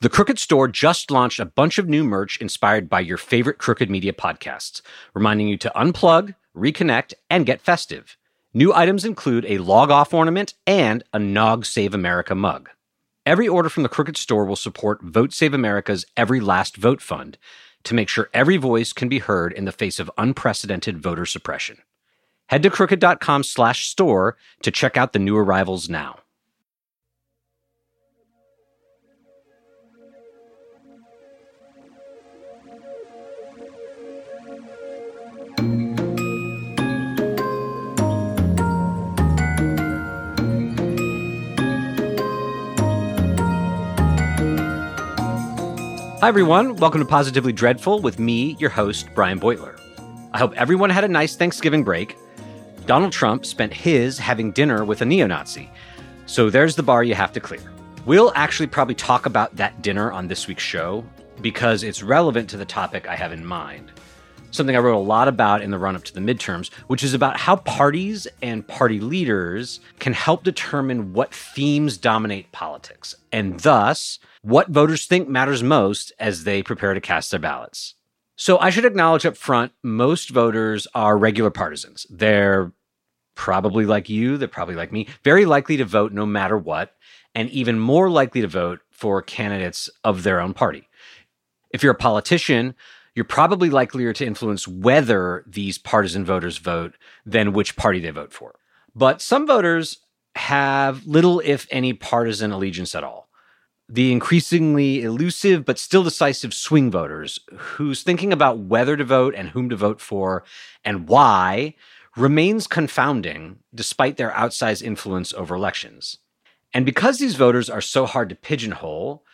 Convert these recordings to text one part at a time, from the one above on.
The Crooked Store just launched a bunch of new merch inspired by your favorite Crooked Media podcasts, reminding you to unplug, reconnect, and get festive. New items include a log off ornament and a Nog Save America mug. Every order from the Crooked Store will support Vote Save America's Every Last Vote Fund to make sure every voice can be heard in the face of unprecedented voter suppression. Head to crooked.com slash store to check out the new arrivals now. Hi, everyone. Welcome to Positively Dreadful with me, your host, Brian Beutler. I hope everyone had a nice Thanksgiving break. Donald Trump spent his having dinner with a neo Nazi. So there's the bar you have to clear. We'll actually probably talk about that dinner on this week's show because it's relevant to the topic I have in mind. Something I wrote a lot about in the run up to the midterms, which is about how parties and party leaders can help determine what themes dominate politics and thus what voters think matters most as they prepare to cast their ballots. So I should acknowledge up front most voters are regular partisans. They're probably like you, they're probably like me, very likely to vote no matter what, and even more likely to vote for candidates of their own party. If you're a politician, you're probably likelier to influence whether these partisan voters vote than which party they vote for. But some voters have little, if any, partisan allegiance at all the increasingly elusive but still decisive swing voters who's thinking about whether to vote and whom to vote for and why remains confounding despite their outsized influence over elections. And because these voters are so hard to pigeonhole,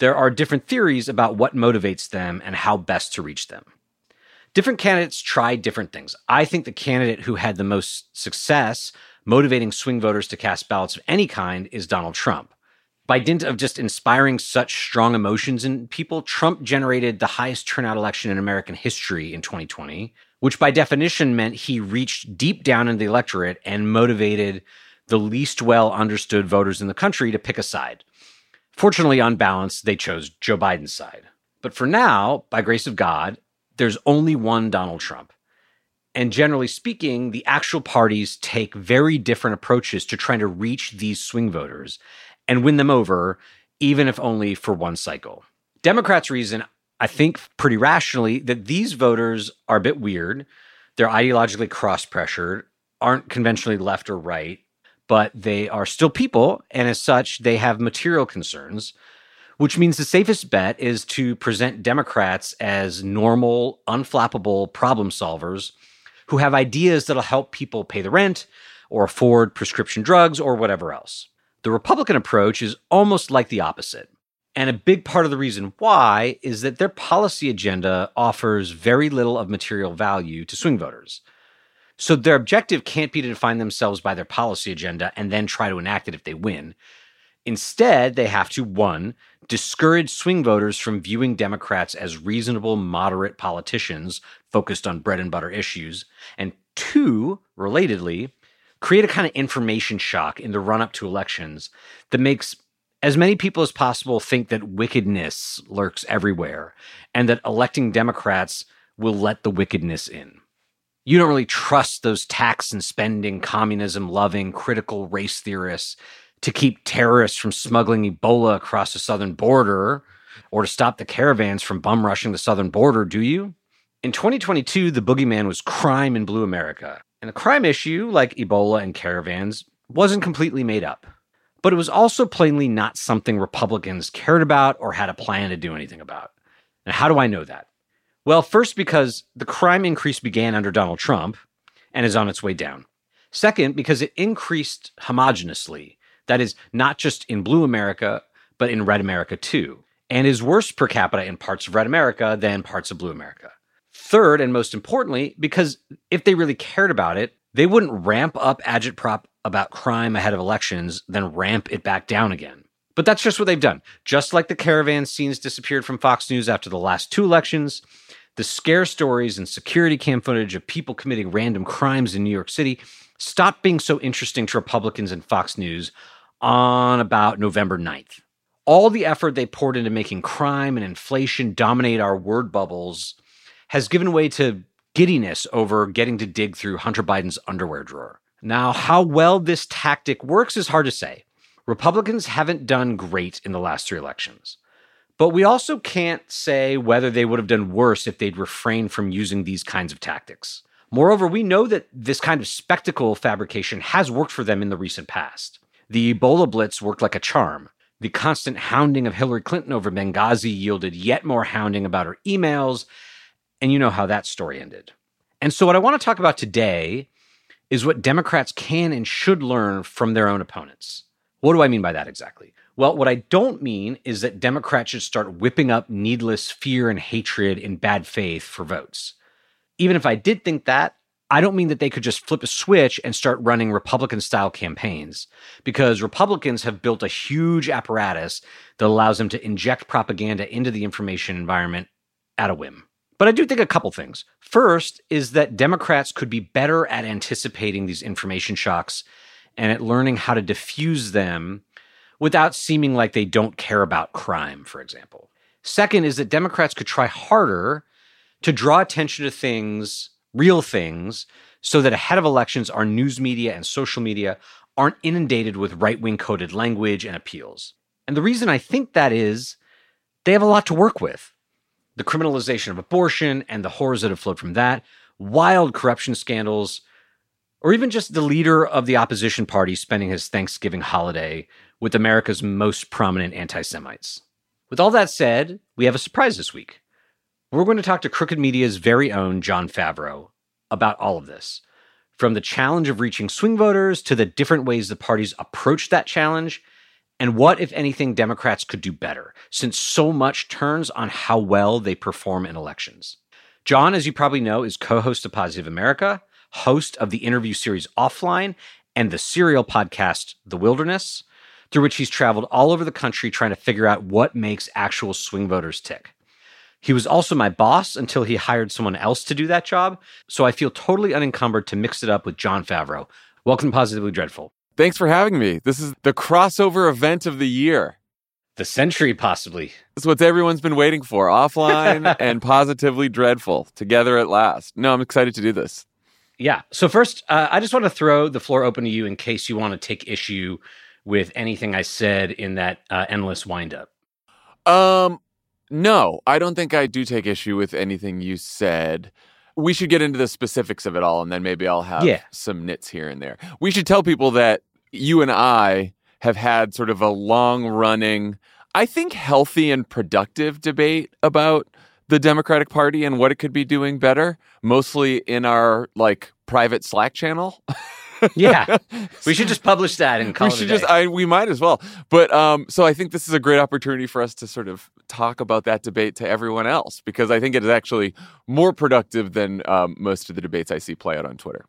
there are different theories about what motivates them and how best to reach them. Different candidates try different things. I think the candidate who had the most success motivating swing voters to cast ballots of any kind is Donald Trump by dint of just inspiring such strong emotions in people, Trump generated the highest turnout election in American history in 2020, which by definition meant he reached deep down in the electorate and motivated the least well understood voters in the country to pick a side. Fortunately, on balance, they chose Joe Biden's side. But for now, by grace of God, there's only one Donald Trump. And generally speaking, the actual parties take very different approaches to trying to reach these swing voters and win them over, even if only for one cycle. Democrats reason, I think pretty rationally, that these voters are a bit weird. They're ideologically cross pressured, aren't conventionally left or right, but they are still people. And as such, they have material concerns, which means the safest bet is to present Democrats as normal, unflappable problem solvers who have ideas that'll help people pay the rent or afford prescription drugs or whatever else. The Republican approach is almost like the opposite. And a big part of the reason why is that their policy agenda offers very little of material value to swing voters. So their objective can't be to define themselves by their policy agenda and then try to enact it if they win. Instead, they have to one, discourage swing voters from viewing Democrats as reasonable, moderate politicians focused on bread and butter issues, and two, relatedly, create a kind of information shock in the run up to elections that makes as many people as possible think that wickedness lurks everywhere and that electing Democrats will let the wickedness in. You don't really trust those tax and spending, communism loving, critical race theorists to keep terrorists from smuggling Ebola across the southern border or to stop the caravans from bum rushing the southern border, do you? In 2022, the boogeyman was crime in blue America. And the crime issue, like Ebola and caravans, wasn't completely made up. But it was also plainly not something Republicans cared about or had a plan to do anything about. And how do I know that? Well, first, because the crime increase began under Donald Trump and is on its way down. Second, because it increased homogeneously, that is, not just in blue America, but in red America too, and is worse per capita in parts of red America than parts of blue America. Third, and most importantly, because if they really cared about it, they wouldn't ramp up agitprop about crime ahead of elections, then ramp it back down again. But that's just what they've done. Just like the caravan scenes disappeared from Fox News after the last two elections, the scare stories and security cam footage of people committing random crimes in New York City stopped being so interesting to Republicans and Fox News on about November 9th. all the effort they poured into making crime and inflation dominate our word bubbles has given way to giddiness over getting to dig through Hunter Biden's underwear drawer. Now, how well this tactic works is hard to say. Republicans haven't done great in the last three elections. But we also can't say whether they would have done worse if they'd refrained from using these kinds of tactics. Moreover, we know that this kind of spectacle fabrication has worked for them in the recent past. The Ebola blitz worked like a charm. The constant hounding of Hillary Clinton over Benghazi yielded yet more hounding about her emails, and you know how that story ended. And so, what I want to talk about today is what Democrats can and should learn from their own opponents. What do I mean by that exactly? Well, what I don't mean is that Democrats should start whipping up needless fear and hatred in bad faith for votes. Even if I did think that, I don't mean that they could just flip a switch and start running Republican style campaigns, because Republicans have built a huge apparatus that allows them to inject propaganda into the information environment at a whim. But I do think a couple things. First is that Democrats could be better at anticipating these information shocks and at learning how to diffuse them without seeming like they don't care about crime, for example. Second is that Democrats could try harder to draw attention to things real things so that ahead of elections, our news media and social media aren't inundated with right wing coded language and appeals. And the reason I think that is they have a lot to work with the criminalization of abortion and the horrors that have flowed from that, wild corruption scandals, or even just the leader of the opposition party spending his Thanksgiving holiday with America's most prominent anti Semites. With all that said, we have a surprise this week. We're going to talk to Crooked Media's very own John Favreau about all of this. From the challenge of reaching swing voters to the different ways the parties approach that challenge, and what, if anything, Democrats could do better, since so much turns on how well they perform in elections. John, as you probably know, is co host of Pod Save America, host of the interview series Offline, and the serial podcast The Wilderness, through which he's traveled all over the country trying to figure out what makes actual swing voters tick. He was also my boss until he hired someone else to do that job. So I feel totally unencumbered to mix it up with John Favreau. Welcome to Positively Dreadful. Thanks for having me. This is the crossover event of the year. The century, possibly. It's what everyone's been waiting for offline and positively dreadful together at last. No, I'm excited to do this. Yeah. So, first, uh, I just want to throw the floor open to you in case you want to take issue with anything I said in that uh, endless windup. Um, no, I don't think I do take issue with anything you said. We should get into the specifics of it all, and then maybe I'll have yeah. some nits here and there. We should tell people that you and I have had sort of a long running, I think, healthy and productive debate about the Democratic Party and what it could be doing better, mostly in our like private Slack channel. yeah, we should just publish that and call we should just. I, we might as well. But um, so I think this is a great opportunity for us to sort of talk about that debate to everyone else because I think it is actually more productive than um, most of the debates I see play out on Twitter.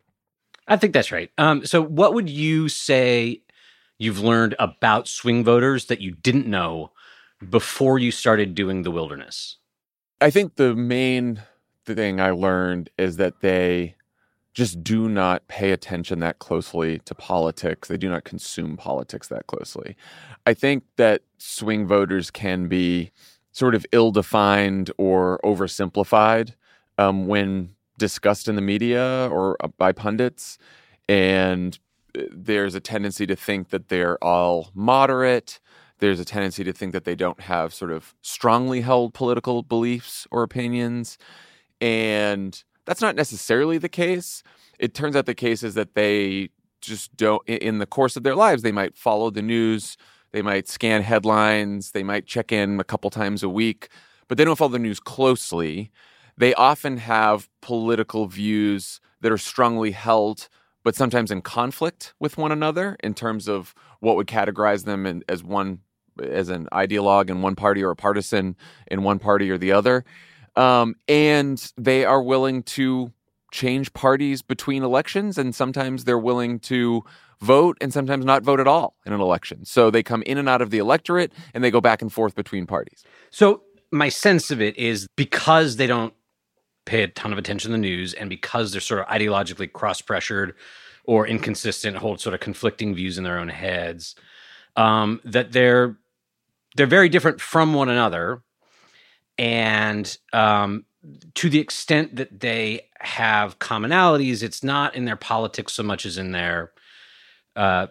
I think that's right. Um, so, what would you say you've learned about swing voters that you didn't know before you started doing the wilderness? I think the main thing I learned is that they just do not pay attention that closely to politics. They do not consume politics that closely. I think that swing voters can be sort of ill defined or oversimplified um, when discussed in the media or uh, by pundits. And uh, there's a tendency to think that they're all moderate. There's a tendency to think that they don't have sort of strongly held political beliefs or opinions. And that's not necessarily the case. It turns out the case is that they just don't, in the course of their lives, they might follow the news, they might scan headlines, they might check in a couple times a week, but they don't follow the news closely. They often have political views that are strongly held, but sometimes in conflict with one another in terms of what would categorize them as one as an ideologue in one party or a partisan in one party or the other. Um, and they are willing to change parties between elections, and sometimes they're willing to vote and sometimes not vote at all in an election. So they come in and out of the electorate and they go back and forth between parties. So my sense of it is because they don't pay a ton of attention to the news and because they're sort of ideologically cross pressured or inconsistent, hold sort of conflicting views in their own heads, um, that they're they're very different from one another, and um, to the extent that they have commonalities, it's not in their politics so much as in their uh,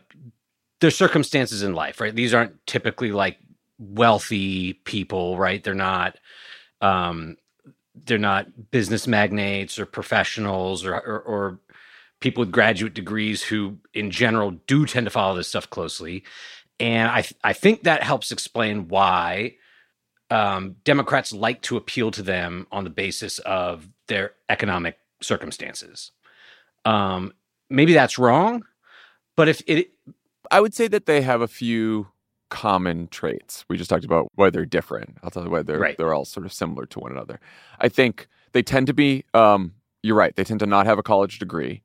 their circumstances in life. Right? These aren't typically like wealthy people, right? They're not. Um, they're not business magnates or professionals or, or, or people with graduate degrees who, in general, do tend to follow this stuff closely. And I, th- I think that helps explain why um, Democrats like to appeal to them on the basis of their economic circumstances. Um, maybe that's wrong, but if it, I would say that they have a few common traits. We just talked about why they're different. I'll tell you why they're Right. they're all sort of similar to one another. I think they tend to be. Um, you're right. They tend to not have a college degree.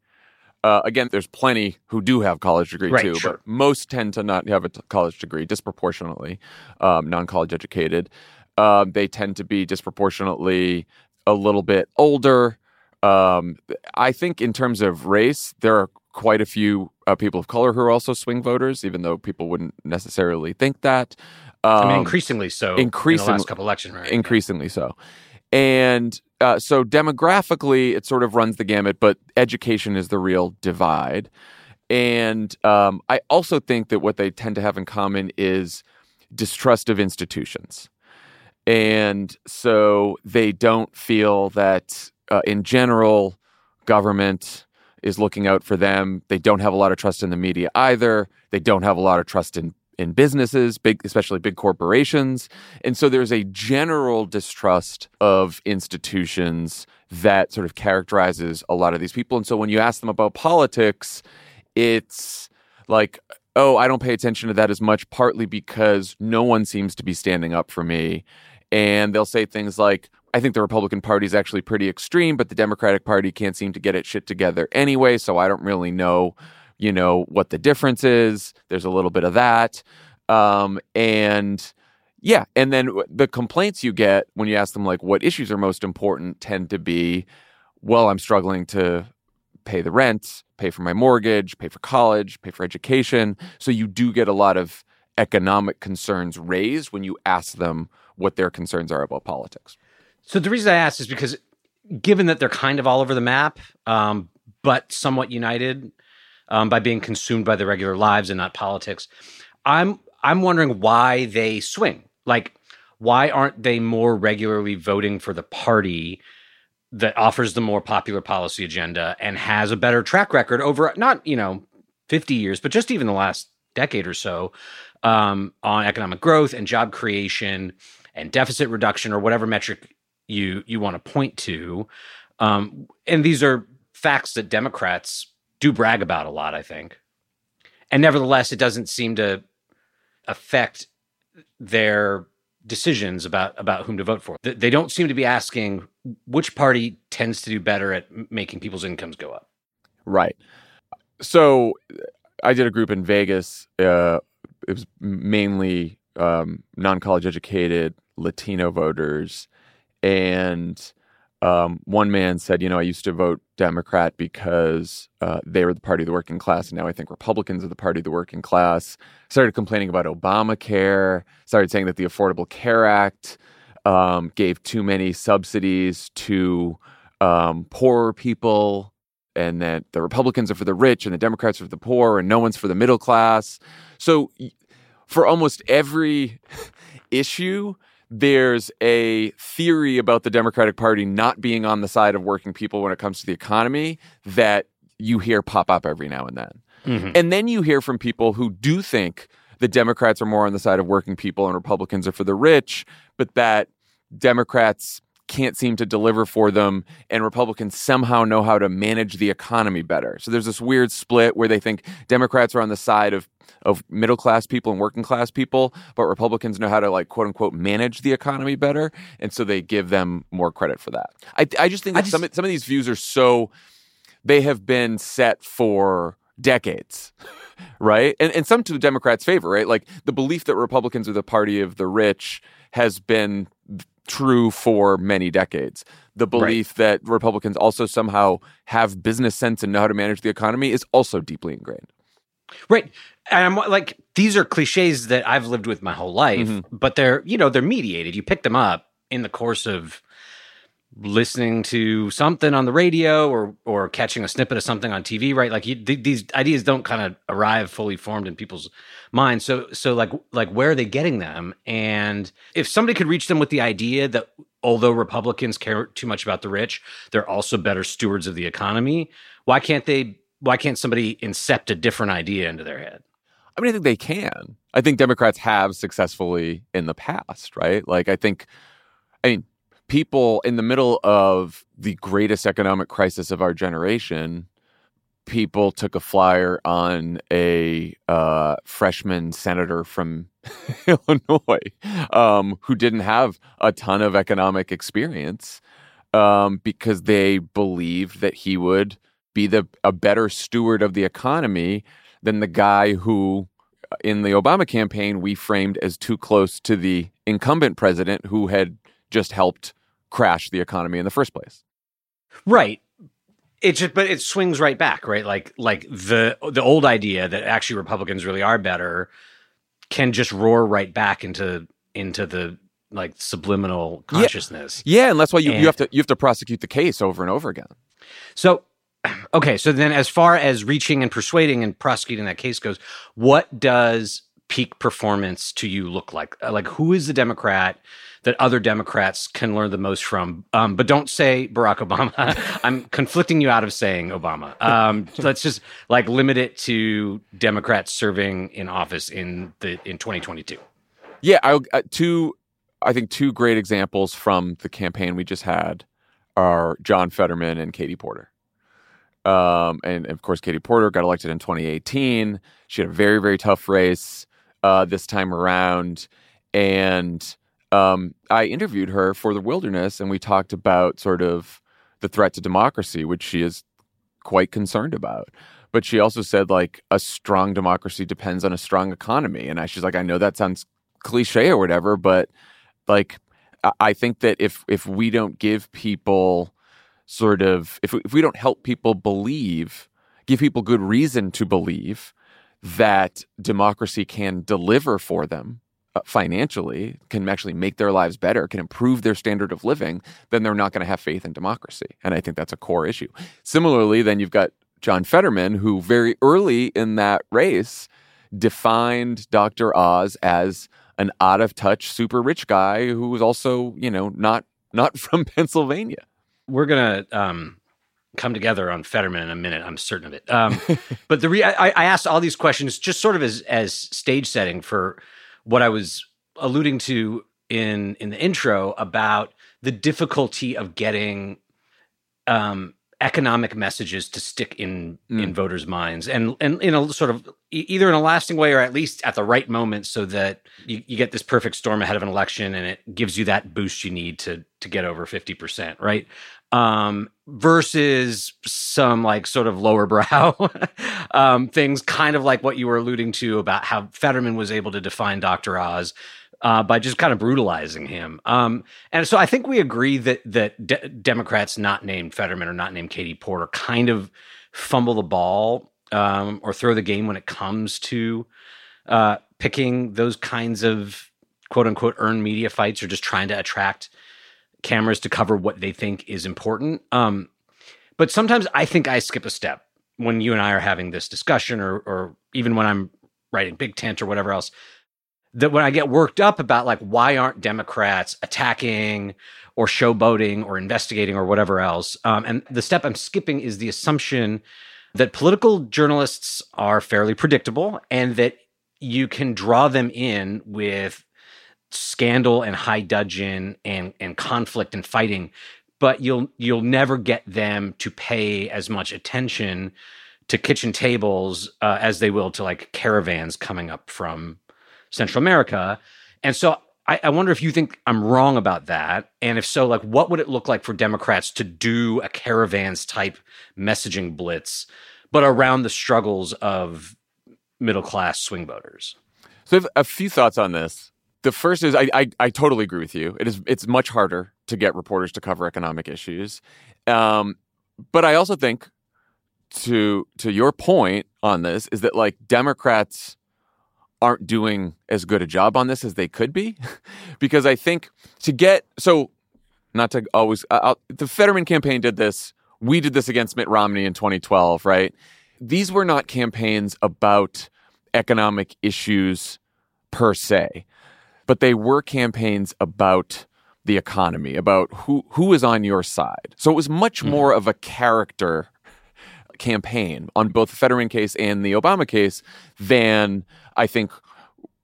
Uh, again, there's plenty who do have college degree Right, too, sure. but most tend to not have a t- college degree disproportionately, um, non-college educated. Um, they tend to be disproportionately a little bit older. Um, I think in terms of race, there are quite a few uh, people of color who are also swing voters, even though people wouldn't necessarily think that. Um, I mean, increasingly so in the increasingly- last couple elections, right? increasingly so. And uh, so demographically, it sort of runs the gamut, but education is the real divide. And um, I also think that what they tend to have in common is distrust of institutions. And so they don't feel that, uh, in general, government is looking out for them. They don't have a lot of trust in the media either. They don't have a lot of trust in in businesses, big especially big corporations. And so there's a general distrust of institutions that sort of characterizes a lot of these people. And so when you ask them about politics, it's like, oh, I don't pay attention to that as much, partly because no one seems to be standing up for me. And they'll say things like, I think the Republican Party is actually pretty extreme, but the Democratic Party can't seem to get its shit together anyway. So I don't really know, you know, what the difference is. There's a little bit of that. Um, and yeah, and then the complaints you get when you ask them, like, what issues are most important, tend to be, well, I'm struggling to pay the rent, pay for my mortgage, pay for college, pay for education. So you do get a lot of economic concerns raised when you ask them what their concerns are about politics. So the reason I asked is because, given that they're kind of all over the map, um, but somewhat united um, by being consumed by their regular lives and not politics, I'm I'm wondering why they swing. Like, why aren't they more regularly voting for the party that offers the more popular policy agenda and has a better track record over not you know 50 years, but just even the last decade or so um, on economic growth and job creation and deficit reduction or whatever metric you you want to point to. Um, and these are facts that Democrats do brag about a lot, I think. And nevertheless, it doesn't seem to affect their decisions about about whom to vote for. They don't seem to be asking which party tends to do better at making people's incomes go up. Right. So I did a group in Vegas. Uh, it was mainly um, non college educated Latino voters. And um, one man said, You know, I used to vote Democrat because uh, they were the party of the working class. And now I think Republicans are the party of the working class. Started complaining about Obamacare, started saying that the Affordable Care Act um, gave too many subsidies to um, poorer people and that the Republicans are for the rich and the Democrats are for the poor and no one's for the middle class. So for almost every issue, there's a theory about the Democratic Party not being on the side of working people when it comes to the economy that you hear pop up every now and then. Mm-hmm. And then you hear from people who do think the Democrats are more on the side of working people and Republicans are for the rich, but that Democrats can't seem to deliver for them and Republicans somehow know how to manage the economy better. So there's this weird split where they think Democrats are on the side of of middle class people and working class people, but Republicans know how to like quote unquote manage the economy better, and so they give them more credit for that. I I just think that some some of these views are so they have been set for decades. Right. And and some to the Democrats' favor, right? Like the belief that Republicans are the party of the rich has been true for many decades. The belief that Republicans also somehow have business sense and know how to manage the economy is also deeply ingrained. Right. And I'm like, these are cliches that I've lived with my whole life, mm-hmm. but they're, you know, they're mediated. You pick them up in the course of listening to something on the radio or or catching a snippet of something on TV, right? Like you, th- these ideas don't kind of arrive fully formed in people's minds. So so like like where are they getting them? And if somebody could reach them with the idea that although Republicans care too much about the rich, they're also better stewards of the economy. Why can't they? Why can't somebody incept a different idea into their head? I mean, I think they can. I think Democrats have successfully in the past, right? Like I think, I mean people in the middle of the greatest economic crisis of our generation, people took a flyer on a uh, freshman senator from Illinois um, who didn't have a ton of economic experience um, because they believed that he would be the a better steward of the economy than the guy who uh, in the Obama campaign we framed as too close to the incumbent president who had just helped crash the economy in the first place. Right. It just, but it swings right back, right? Like, like the the old idea that actually Republicans really are better can just roar right back into into the like subliminal consciousness. Yeah, yeah and that's why you, and, you have to you have to prosecute the case over and over again. So okay, so then as far as reaching and persuading and prosecuting that case goes, what does peak performance to you look like? Uh, like who is the Democrat that other Democrats can learn the most from. Um, but don't say Barack Obama. I'm conflicting you out of saying Obama. Um, let's just like limit it to Democrats serving in office in the in 2022. Yeah, I, uh, two. I think two great examples from the campaign we just had are John Fetterman and Katie Porter. Um, and of course, Katie Porter got elected in 2018. She had a very, very tough race uh, this time around, and um, I interviewed her for the Wilderness, and we talked about sort of the threat to democracy, which she is quite concerned about. But she also said like a strong democracy depends on a strong economy, and I, she's like, I know that sounds cliche or whatever, but like I think that if if we don't give people sort of if we, if we don't help people believe, give people good reason to believe that democracy can deliver for them, financially can actually make their lives better, can improve their standard of living, then they're not going to have faith in democracy. And I think that's a core issue. Similarly, then you've got John Fetterman, who very early in that race defined Dr. Oz as an out of touch, super rich guy who was also, you know, not not from Pennsylvania. We're gonna um, come together on Fetterman in a minute. I'm certain of it. Um, but the re- I, I asked all these questions just sort of as as stage setting for what I was alluding to in in the intro about the difficulty of getting um, economic messages to stick in mm. in voters' minds, and and in a sort of either in a lasting way or at least at the right moment, so that you, you get this perfect storm ahead of an election, and it gives you that boost you need to to get over fifty percent, right? Um, versus some like sort of lower brow um, things, kind of like what you were alluding to about how Fetterman was able to define Dr. Oz uh, by just kind of brutalizing him. Um, and so I think we agree that that de- Democrats not named Fetterman or not named Katie Porter kind of fumble the ball um, or throw the game when it comes to uh, picking those kinds of quote unquote earned media fights or just trying to attract cameras to cover what they think is important. Um, but sometimes I think I skip a step when you and I are having this discussion, or or even when I'm writing Big Tent or whatever else. That when I get worked up about like why aren't Democrats attacking or showboating or investigating or whatever else, um, and the step I'm skipping is the assumption that political journalists are fairly predictable and that you can draw them in with scandal and high dudgeon and and conflict and fighting but you'll you'll never get them to pay as much attention to kitchen tables uh, as they will to like caravans coming up from Central America. And so I, I, wonder if you think I'm wrong about that. And if so, like what would it look like for Democrats to do a caravans type messaging blitz, but around the struggles of middle class swing voters? So I have a few thoughts on this. The first is I, I, I totally agree with you. It is it's much harder to get reporters to cover economic issues, um, but I also think to to your point on this is that like Democrats aren't doing as good a job on this as they could be. Because I think to get so not to always uh, the Fetterman campaign did this. We did this against Mitt Romney in 2012 right? These were not campaigns about economic issues per se but they were campaigns about the economy about who who is on your side so it was much mm. more of a character campaign on both the Fetterman case and the Obama case than I think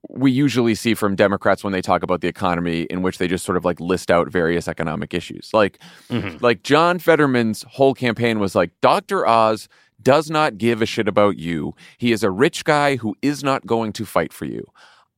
we usually see from Democrats when they talk about the economy, in which they just sort of like list out various economic issues. Like, mm-hmm. like John Fetterman's whole campaign was like, Dr. Oz does not give a shit about you. He is a rich guy who is not going to fight for you.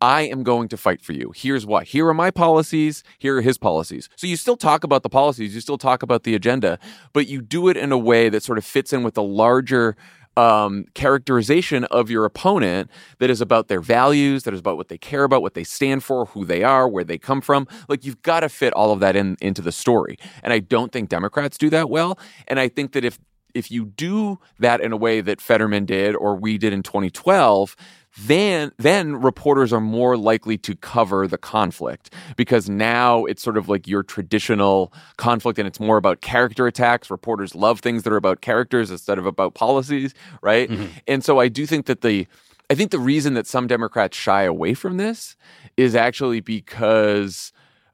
I am going to fight for you. Here's why. Here are my policies. Here are his policies. So you still talk about the policies, you still talk about the agenda, but you do it in a way that sort of fits in with the larger um, characterization of your opponent that is about their values, that is about what they care about, what they stand for, who they are, where they come from. Like you've got to fit all of that in into the story. And I don't think Democrats do that well. And I think that if if you do that in a way that Fetterman did or we did in 2012, then then reporters are more likely to cover the conflict because now it's sort of like your traditional conflict and it's more about character attacks reporters love things that are about characters instead of about policies right mm-hmm. and so i do think that the i think the reason that some democrats shy away from this is actually because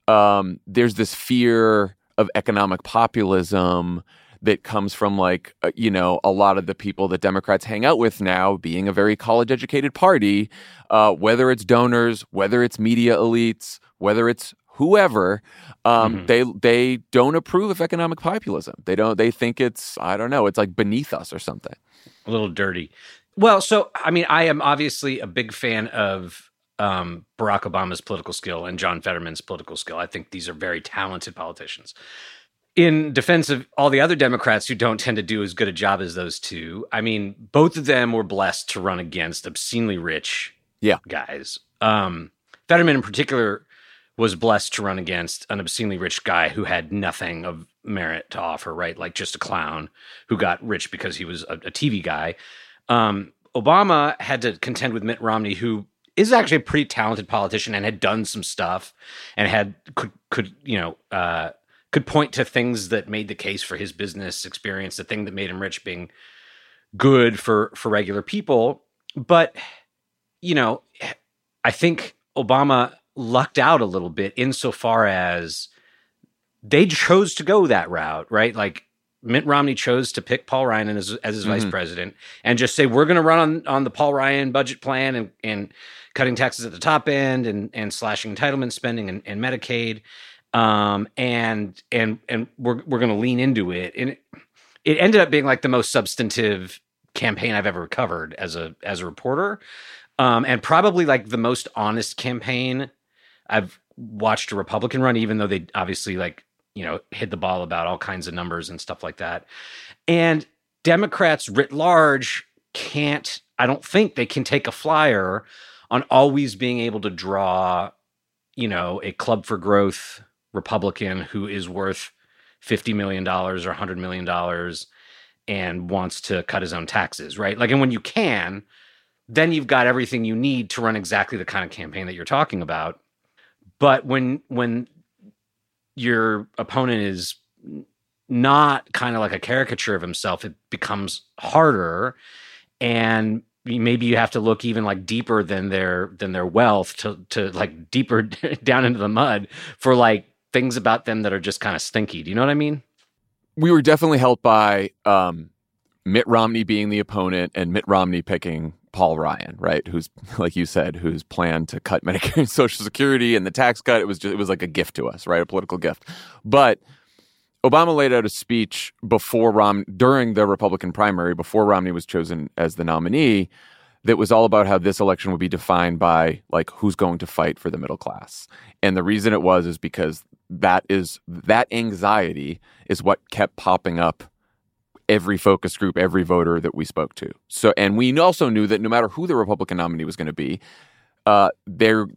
um, there's this fear of economic populism that comes from like uh, you know a lot of the people that Democrats hang out with now being a very college educated party uh, whether it's donors whether it's media elites whether it's whoever um, mm-hmm. they they don't approve of economic populism they don't they think it's I don't know it's like beneath us or something a little dirty well so I mean I am obviously a big fan of um, Barack Obama's political skill and John Fetterman's political skill. I think these are very talented politicians in defense of all the other Democrats who don't tend to do as good a job as those two, I mean, both of them were blessed to run against obscenely rich yeah. guys. Um, Fetterman, in particular, was blessed to run against an obscenely rich guy who had nothing of merit to offer, right? Like just a clown who got rich because he was a, a TV guy. Um, Obama had to contend with Mitt Romney, who is actually a pretty talented politician and had done some stuff and had could could you know uh, could point to things that made the case for his business experience, the thing that made him rich being good for for regular people. But you know, I think Obama lucked out a little bit insofar as they chose to go that route, right? Like Mitt Romney chose to pick Paul Ryan as, as his mm-hmm. vice president and just say we're going to run on, on the Paul Ryan budget plan and, and cutting taxes at the top end and, and slashing entitlement spending and, and Medicaid um, and and and we're we're going to lean into it, and it, it ended up being like the most substantive campaign I've ever covered as a as a reporter, um, and probably like the most honest campaign I've watched a Republican run, even though they obviously like you know hit the ball about all kinds of numbers and stuff like that, and Democrats writ large can't. I don't think they can take a flyer on always being able to draw, you know, a club for growth Republican who is worth $50 million or $100 million and wants to cut his own taxes, right? Like, and when you can, then you've got everything you need to run exactly the kind of campaign that you're talking about. But when, when your opponent is not kind of like a caricature of himself, it becomes harder. And maybe you have to look even like deeper than their than their wealth to to like deeper down into the mud for like things about them that are just kind of stinky. Do you know what I mean? We were definitely helped by um, Mitt Romney being the opponent and Mitt Romney picking Paul Ryan, right? Who's like you said, whose plan to cut Medicare and Social Security and the tax cut. It was just it was like a gift to us, right? A political gift. But Obama laid out a speech before Rom during the Republican primary, before Romney was chosen as the nominee, that was all about how this election would be defined by like who's going to fight for the middle class. And the reason it was is because that is that anxiety is what kept popping up every focus group, every voter that we spoke to. So, and we also knew that no matter who the Republican nominee was going to be, uh, there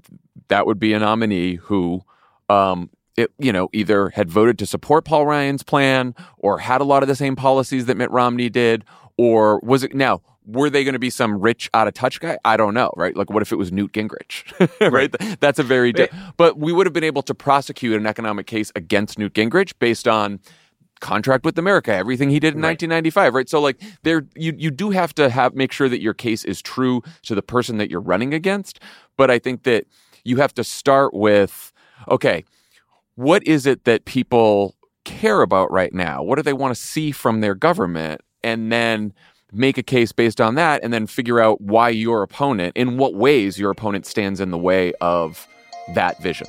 that would be a nominee who, um, it, you know, either had voted to support Paul Ryan's plan or had a lot of the same policies that Mitt Romney did, or was it now? Were they going to be some rich out of touch guy? I don't know, right? Like, what if it was Newt Gingrich, right? That's a very, di- but we would have been able to prosecute an economic case against Newt Gingrich based on contract with America, everything he did in right. 1995, right? So like there you you do have to have make sure that your case is true to the person that you're running against, but I think that you have to start with okay, what is it that people care about right now? What do they want to see from their government? And then make a case based on that and then figure out why your opponent in what ways your opponent stands in the way of that vision.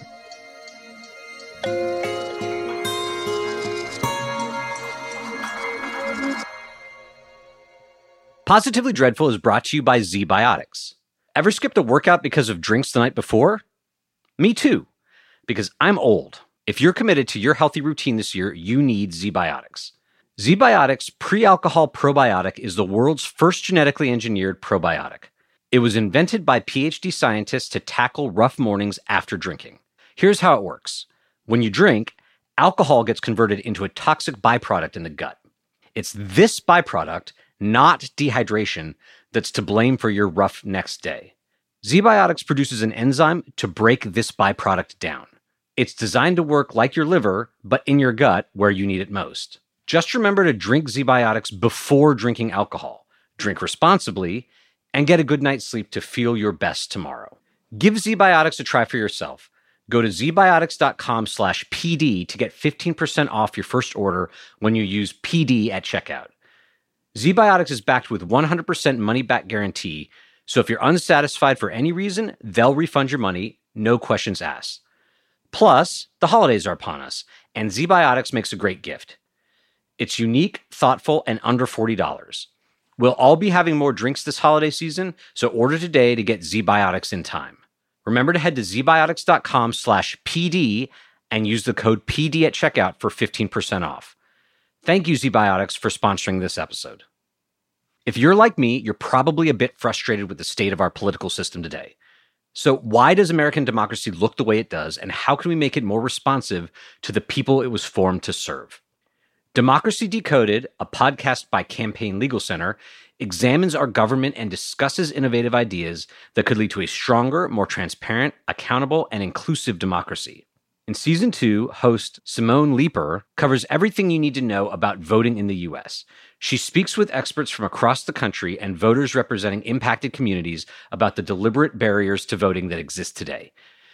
Positively Dreadful is brought to you by ZBiotics. Ever skipped a workout because of drinks the night before? Me too, because I'm old. If you're committed to your healthy routine this year, you need ZBiotics. ZBiotics pre alcohol probiotic is the world's first genetically engineered probiotic. It was invented by PhD scientists to tackle rough mornings after drinking. Here's how it works when you drink, alcohol gets converted into a toxic byproduct in the gut. It's this byproduct not dehydration, that's to blame for your rough next day. ZBiotics produces an enzyme to break this byproduct down. It's designed to work like your liver, but in your gut where you need it most. Just remember to drink ZBiotics before drinking alcohol. Drink responsibly and get a good night's sleep to feel your best tomorrow. Give ZBiotics a try for yourself. Go to zbiotics.com slash PD to get 15% off your first order when you use PD at checkout. ZBiotics is backed with 100% money back guarantee. So if you're unsatisfied for any reason, they'll refund your money, no questions asked. Plus, the holidays are upon us, and ZBiotics makes a great gift. It's unique, thoughtful, and under $40. We'll all be having more drinks this holiday season, so order today to get ZBiotics in time. Remember to head to zbiotics.com slash PD and use the code PD at checkout for 15% off. Thank you, ZBiotics, for sponsoring this episode. If you're like me, you're probably a bit frustrated with the state of our political system today. So, why does American democracy look the way it does, and how can we make it more responsive to the people it was formed to serve? Democracy Decoded, a podcast by Campaign Legal Center, examines our government and discusses innovative ideas that could lead to a stronger, more transparent, accountable, and inclusive democracy. In season two, host Simone Leeper covers everything you need to know about voting in the U.S. She speaks with experts from across the country and voters representing impacted communities about the deliberate barriers to voting that exist today.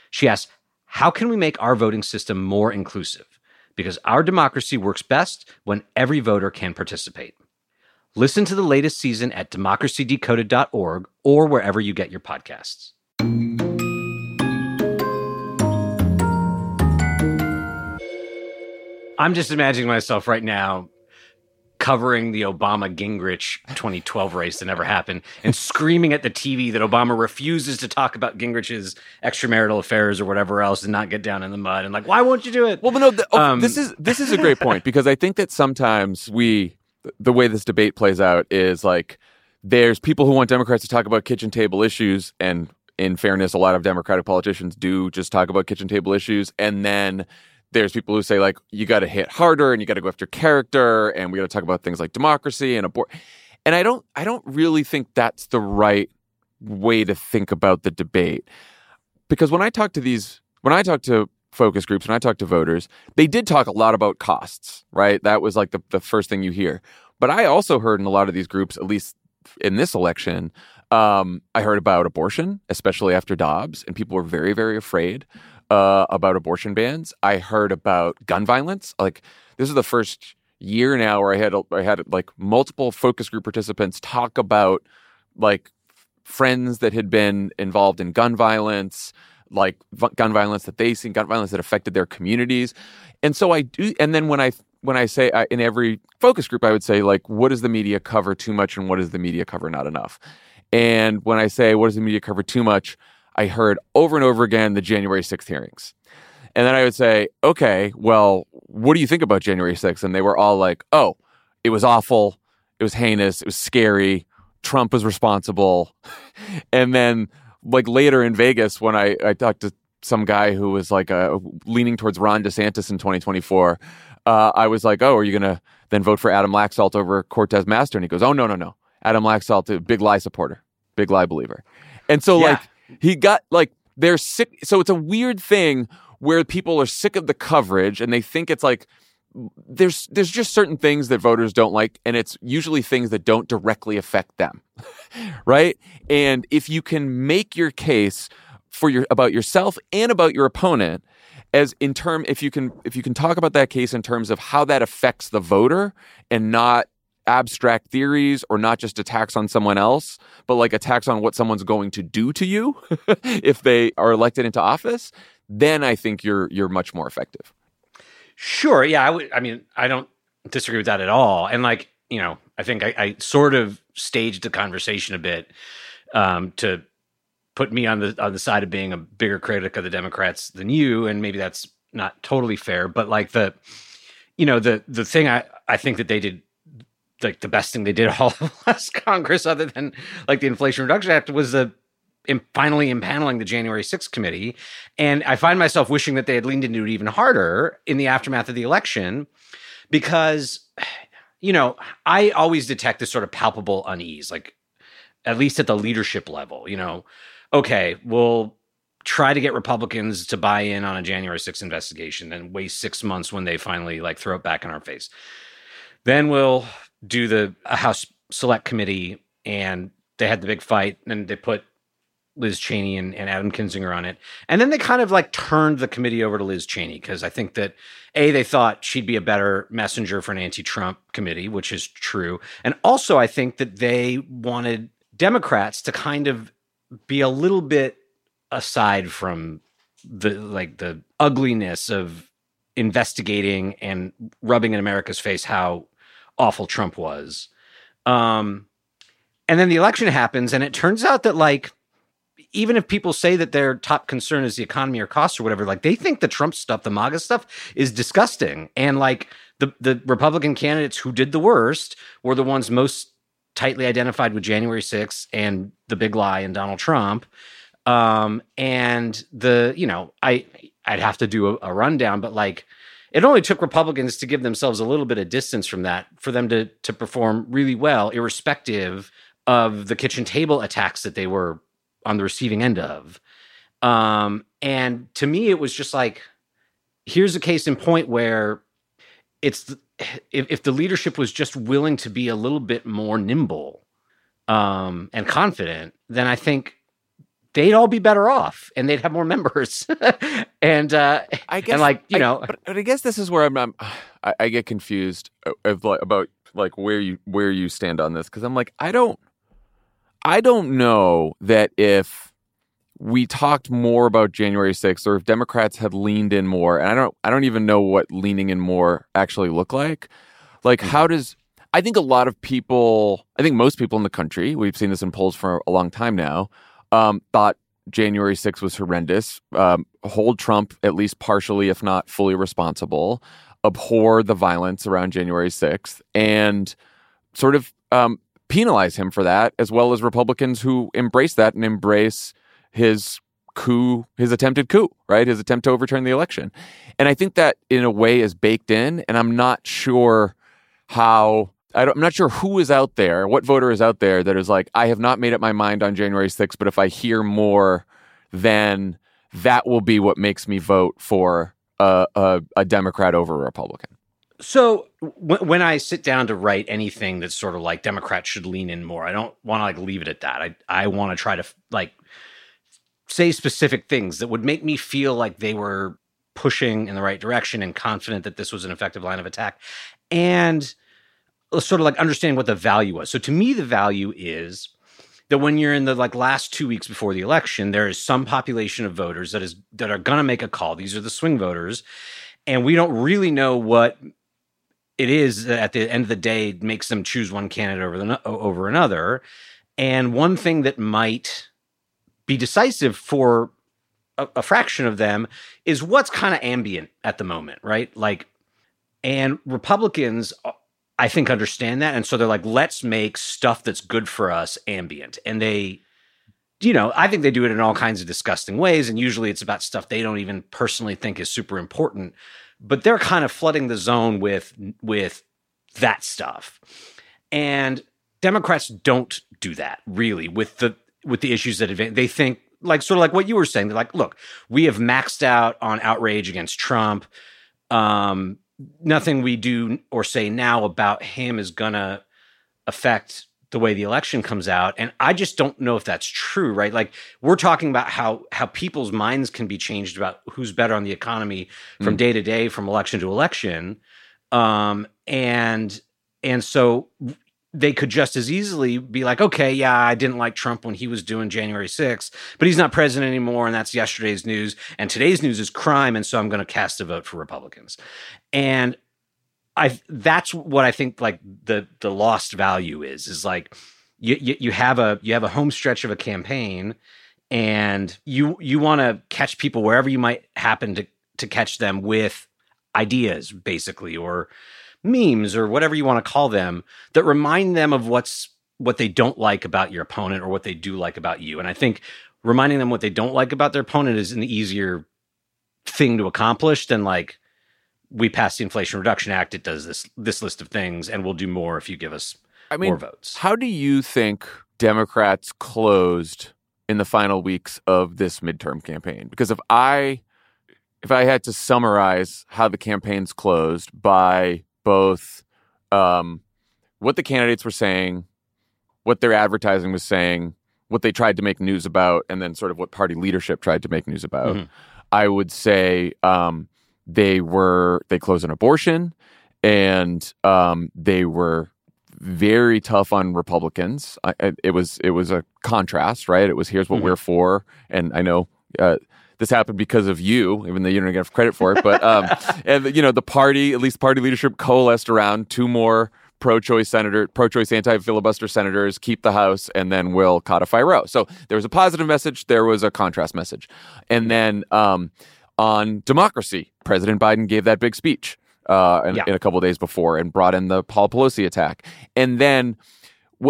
She asks, How can we make our voting system more inclusive? Because our democracy works best when every voter can participate. Listen to the latest season at democracydecoded.org or wherever you get your podcasts. I'm just imagining myself right now covering the Obama Gingrich 2012 race that never happened and screaming at the TV that Obama refuses to talk about Gingrich's extramarital affairs or whatever else and not get down in the mud and like why won't you do it? Well, but no, the, oh, um, this is this is a great point because I think that sometimes we the way this debate plays out is like there's people who want Democrats to talk about kitchen table issues and in fairness a lot of Democratic politicians do just talk about kitchen table issues and then there's people who say like you got to hit harder and you got to go after character and we got to talk about things like democracy and abort and i don't i don't really think that's the right way to think about the debate. Because when i talk to these when i talk to focus groups when i talk to voters they did talk a lot about costs right? That was like the, the first thing you hear. But i also heard in a lot of these groups at least in this election um, i heard about abortion especially after dobbs and people were very very afraid uh, about abortion bans. I heard about gun violence. Like this is the first year now where I had I had like multiple focus group participants talk about like friends that had been involved in gun violence, like v- gun violence that they seen, gun violence that affected their communities. And so I do. And then when I when I say I, in every focus group, I would say like, what does the media cover too much, and what does the media cover not enough? And when I say what does the media cover too much, I heard over and over again the January 6th hearings. And then I would say, okay, well, what do you think about January 6th? And they were all like, oh, it was awful. It was heinous. It was scary. Trump was responsible. and then, like later in Vegas, when I, I talked to some guy who was like uh, leaning towards Ron DeSantis in 2024, uh, I was like, "Oh, are you gonna then vote for Adam Laxalt over Cortez Masto?" And he goes, "Oh no, no, no, Adam Laxalt, a big lie supporter, big lie believer." And so, Yeah. like, he got like they're sick. So it's a weird thing where people are sick of the coverage and they think it's like there's there's just certain things that voters don't like and it's usually things that don't directly affect them right and if you can make your case for your about yourself and about your opponent as in term if you can if you can talk about that case in terms of how that affects the voter and not abstract theories or not just attacks on someone else but like attacks on what someone's going to do to you if they are elected into office then i think you're you're much more effective Sure. Yeah. I mean, I don't disagree with that at all. And like, you know, I think I, I sort of staged the conversation a bit um, to put me on the on the side of being a bigger critic of the Democrats than you, and maybe that's not totally fair. But like the, you know, the the thing I I think that they did. Like the best thing they did all of last Congress, other than like the Inflation Reduction Act, was the im- finally impaneling the January 6th committee. And I find myself wishing that they had leaned into it even harder in the aftermath of the election because, you know, I always detect this sort of palpable unease, like at least at the leadership level, you know, okay, we'll try to get Republicans to buy in on a January 6th investigation and waste six months when they finally like throw it back in our face. Then we'll do the a House Select Committee and they had the big fight and they put Liz Cheney and, and Adam Kinzinger on it. And then they kind of like turned the committee over to Liz Cheney because I think that A, they thought she'd be a better messenger for an anti Trump committee, which is true. And also, I think that they wanted Democrats to kind of be a little bit aside from the like the ugliness of investigating and rubbing in America's face how awful Trump was. Um, and then the election happens, and it turns out that like even if people say that their top concern is the economy or costs or whatever, like they think the Trump stuff, the MAGA stuff, is disgusting. And like the the Republican candidates who did the worst were the ones most tightly identified with January 6th and the big lie and Donald Trump. Um, and the, you know, I I'd have to do a, a rundown, but like it only took Republicans to give themselves a little bit of distance from that for them to to perform really well, irrespective of the kitchen table attacks that they were on the receiving end of. Um, and to me, it was just like, here's a case in point where it's if, if the leadership was just willing to be a little bit more nimble um, and confident, then I think they'd all be better off and they'd have more members. and uh, I guess, and like you I- know, but, but I guess this is where I'm, I'm I, I get confused of like, about like where you where you stand on this because I'm like I don't I don't know that if we talked more about January 6th or if Democrats had leaned in more and I don't I don't even know what leaning in more actually look like like how does I think a lot of people I think most people in the country we've seen this in polls for a long time now um, thought January 6th was horrendous um, hold Trump at least partially if not fully responsible abhor the violence around January 6th and sort of um, penalize him for that, as well as Republicans who embrace that and embrace his coup, his attempted coup, right? His attempt to overturn the election. And I think that in a way is baked in, and I'm not sure how. I I'm not sure who is out there, what voter is out there that is like, I have not made up my mind on January 6th, but if I hear more, then that will be what makes me vote for a, a, a Democrat over a Republican. So w- when I sit down to write anything that's sort of like Democrats should lean in more, I don't want to like leave it at that. I I want to try to like say specific things that would make me feel like they were pushing in the right direction and confident that this was an effective line of attack, and sort of like understanding what the value was. So to me, the value is that when you're in the like last two weeks before the election, there is some population of voters that is that are to make a call. These are the swing voters, and we don't really know what it is at the end of the day makes them choose one candidate over the over another. And one thing that might be decisive for a, a fraction of them is what's kind of ambient at the moment, right? Like, and Republicans, I think, understand that, and so they're like, let's make stuff that's good for us ambient, and they. You know, I think they do it in all kinds of disgusting ways, and usually it's about stuff they don't even personally think is super important but they're kind of flooding the zone with with that stuff. And Democrats don't do that really with the with the issues that advance. They think like sort of like what you were saying. They're like, look, we have maxed out on outrage against Trump. Um, nothing we do or say now about him is gonna affect the way the election comes out. And i just don't know if that's true right? Like we're talking about how how people's minds can be changed about who's better on the economy from mm. day to day from election to election. Um and and so they could just as easily be like, okay, yeah, I didn't like Trump when he was doing January 6th, but he's not president anymore. And that's yesterday's news. And today's news is crime. And so I'm going to cast a vote for Republicans. And I, that's what I think like the, the lost value is, is like you, you, you have a, you have a home stretch of a campaign and you, you want to catch people wherever you might happen to, to catch them with ideas basically, or, memes or whatever you want to call them that remind them of what's what they don't like about your opponent or what they do like about you. And I think reminding them what they don't like about their opponent is an easier thing to accomplish than like we passed the Inflation Reduction Act. It does this this list of things, and we'll do more if you give us I mean, more votes. How do you think Democrats closed in the final weeks of this midterm campaign? Because if I if I had to summarize how the campaigns closed by both um, what the candidates were saying, what their advertising was saying, what they tried to make news about, and then sort of what party leadership tried to make news about. Mm-hmm. I would say um, they were they closed an abortion, and um, they were very tough on Republicans. I, it was it was a contrast, right? It was here's what mm-hmm. we're for, and I know. Uh, this happened because of you, even though you don't get enough credit for it. But um, and you know, the party, at least party leadership, coalesced around two more pro-choice senator, pro-choice anti-filibuster senators keep the House, and then we'll codify Roe. So there was a positive message, there was a contrast message, and then um, on democracy, President Biden gave that big speech uh, in, yeah. in a couple days before and brought in the Paul Pelosi attack, and then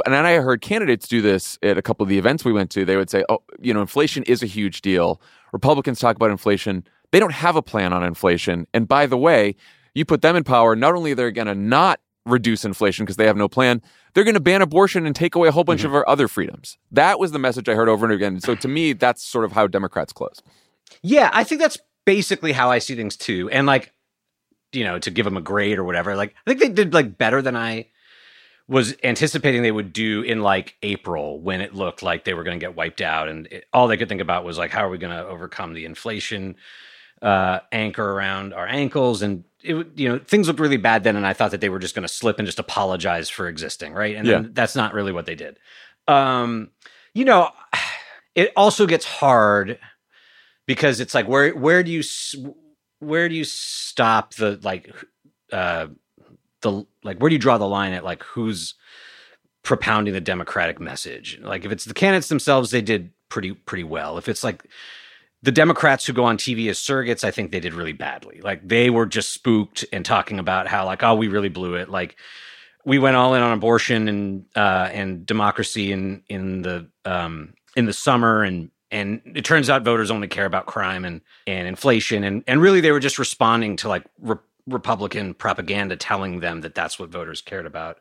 and I heard candidates do this at a couple of the events we went to. They would say, "Oh, you know, inflation is a huge deal. Republicans talk about inflation. They don't have a plan on inflation. And by the way, you put them in power, not only they're going to not reduce inflation because they have no plan, they're going to ban abortion and take away a whole bunch mm-hmm. of our other freedoms." That was the message I heard over and again. So to me, that's sort of how Democrats close. Yeah, I think that's basically how I see things too. And like, you know, to give them a grade or whatever, like I think they did like better than I was anticipating they would do in like April when it looked like they were going to get wiped out, and it, all they could think about was like, how are we going to overcome the inflation uh, anchor around our ankles? And it, you know, things looked really bad then, and I thought that they were just going to slip and just apologize for existing, right? And yeah. that's not really what they did. Um, you know, it also gets hard because it's like where where do you where do you stop the like uh the like where do you draw the line at like who's propounding the democratic message? Like if it's the candidates themselves they did pretty pretty well. If it's like the democrats who go on tv as surrogates i think they did really badly. Like they were just spooked and talking about how like oh we really blew it. Like we went all in on abortion and uh and democracy in in the um in the summer and and it turns out voters only care about crime and and inflation and and really they were just responding to like re- Republican propaganda telling them that that's what voters cared about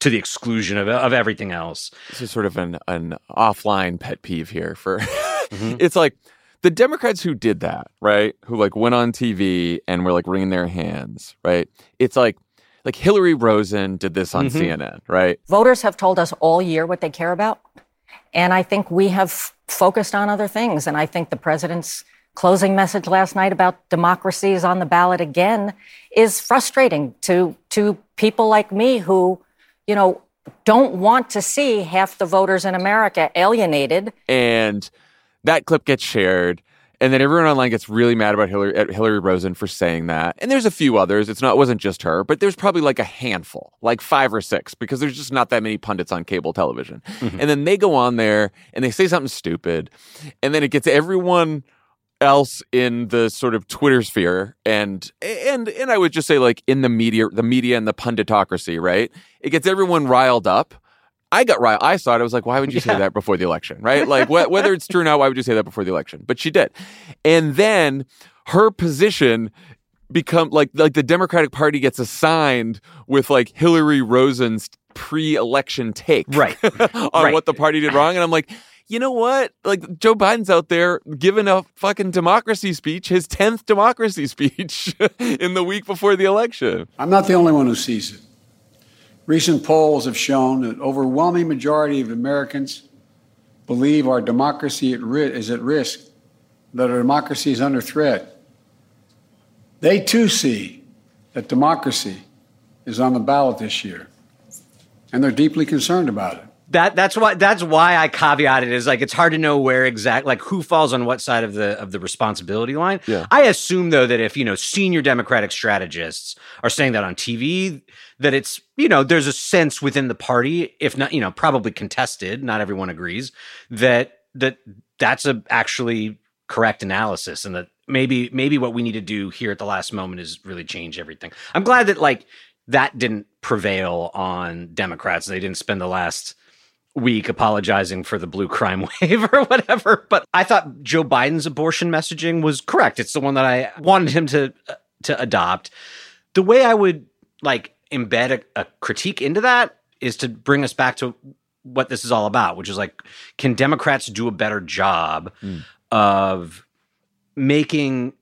to the exclusion of, of everything else. This is sort of an, an offline pet peeve here for mm-hmm. it's like the Democrats who did that, right? Who like went on TV and were like wringing their hands, right? It's like like Hillary Rosen did this on mm-hmm. CNN, right? Voters have told us all year what they care about. And I think we have focused on other things. And I think the president's closing message last night about democracy is on the ballot again is frustrating to to people like me who, you know, don't want to see half the voters in America alienated. And that clip gets shared. And then everyone online gets really mad about Hillary, at Hillary Rosen for saying that. And there's a few others. It's not, it wasn't just her, but there's probably like a handful, like five or six, because there's just not that many pundits on cable television. Mm-hmm. And then they go on there and they say something stupid. And then it gets everyone else in the sort of Twitter sphere and and and I would just say like in the media the media and the punditocracy, right? It gets everyone riled up. I got riled. I saw it. I was like, why would you yeah. say that before the election, right? Like wh- whether it's true or not, why would you say that before the election? But she did. And then her position become like like the Democratic Party gets assigned with like Hillary Rosen's pre-election take right on right. what the party did wrong and I'm like you know what? Like Joe Biden's out there giving a fucking democracy speech, his 10th democracy speech in the week before the election. I'm not the only one who sees it. Recent polls have shown that overwhelming majority of Americans believe our democracy at ri- is at risk, that our democracy is under threat. They too see that democracy is on the ballot this year, and they're deeply concerned about it. That that's why that's why I caveat it is like it's hard to know where exact like who falls on what side of the of the responsibility line. Yeah. I assume though that if you know senior Democratic strategists are saying that on TV, that it's you know there's a sense within the party, if not you know probably contested, not everyone agrees that that that's a actually correct analysis and that maybe maybe what we need to do here at the last moment is really change everything. I'm glad that like that didn't prevail on Democrats. They didn't spend the last week apologizing for the blue crime wave or whatever. But I thought Joe Biden's abortion messaging was correct. It's the one that I wanted him to to adopt. The way I would like embed a, a critique into that is to bring us back to what this is all about, which is like, can Democrats do a better job Mm. of making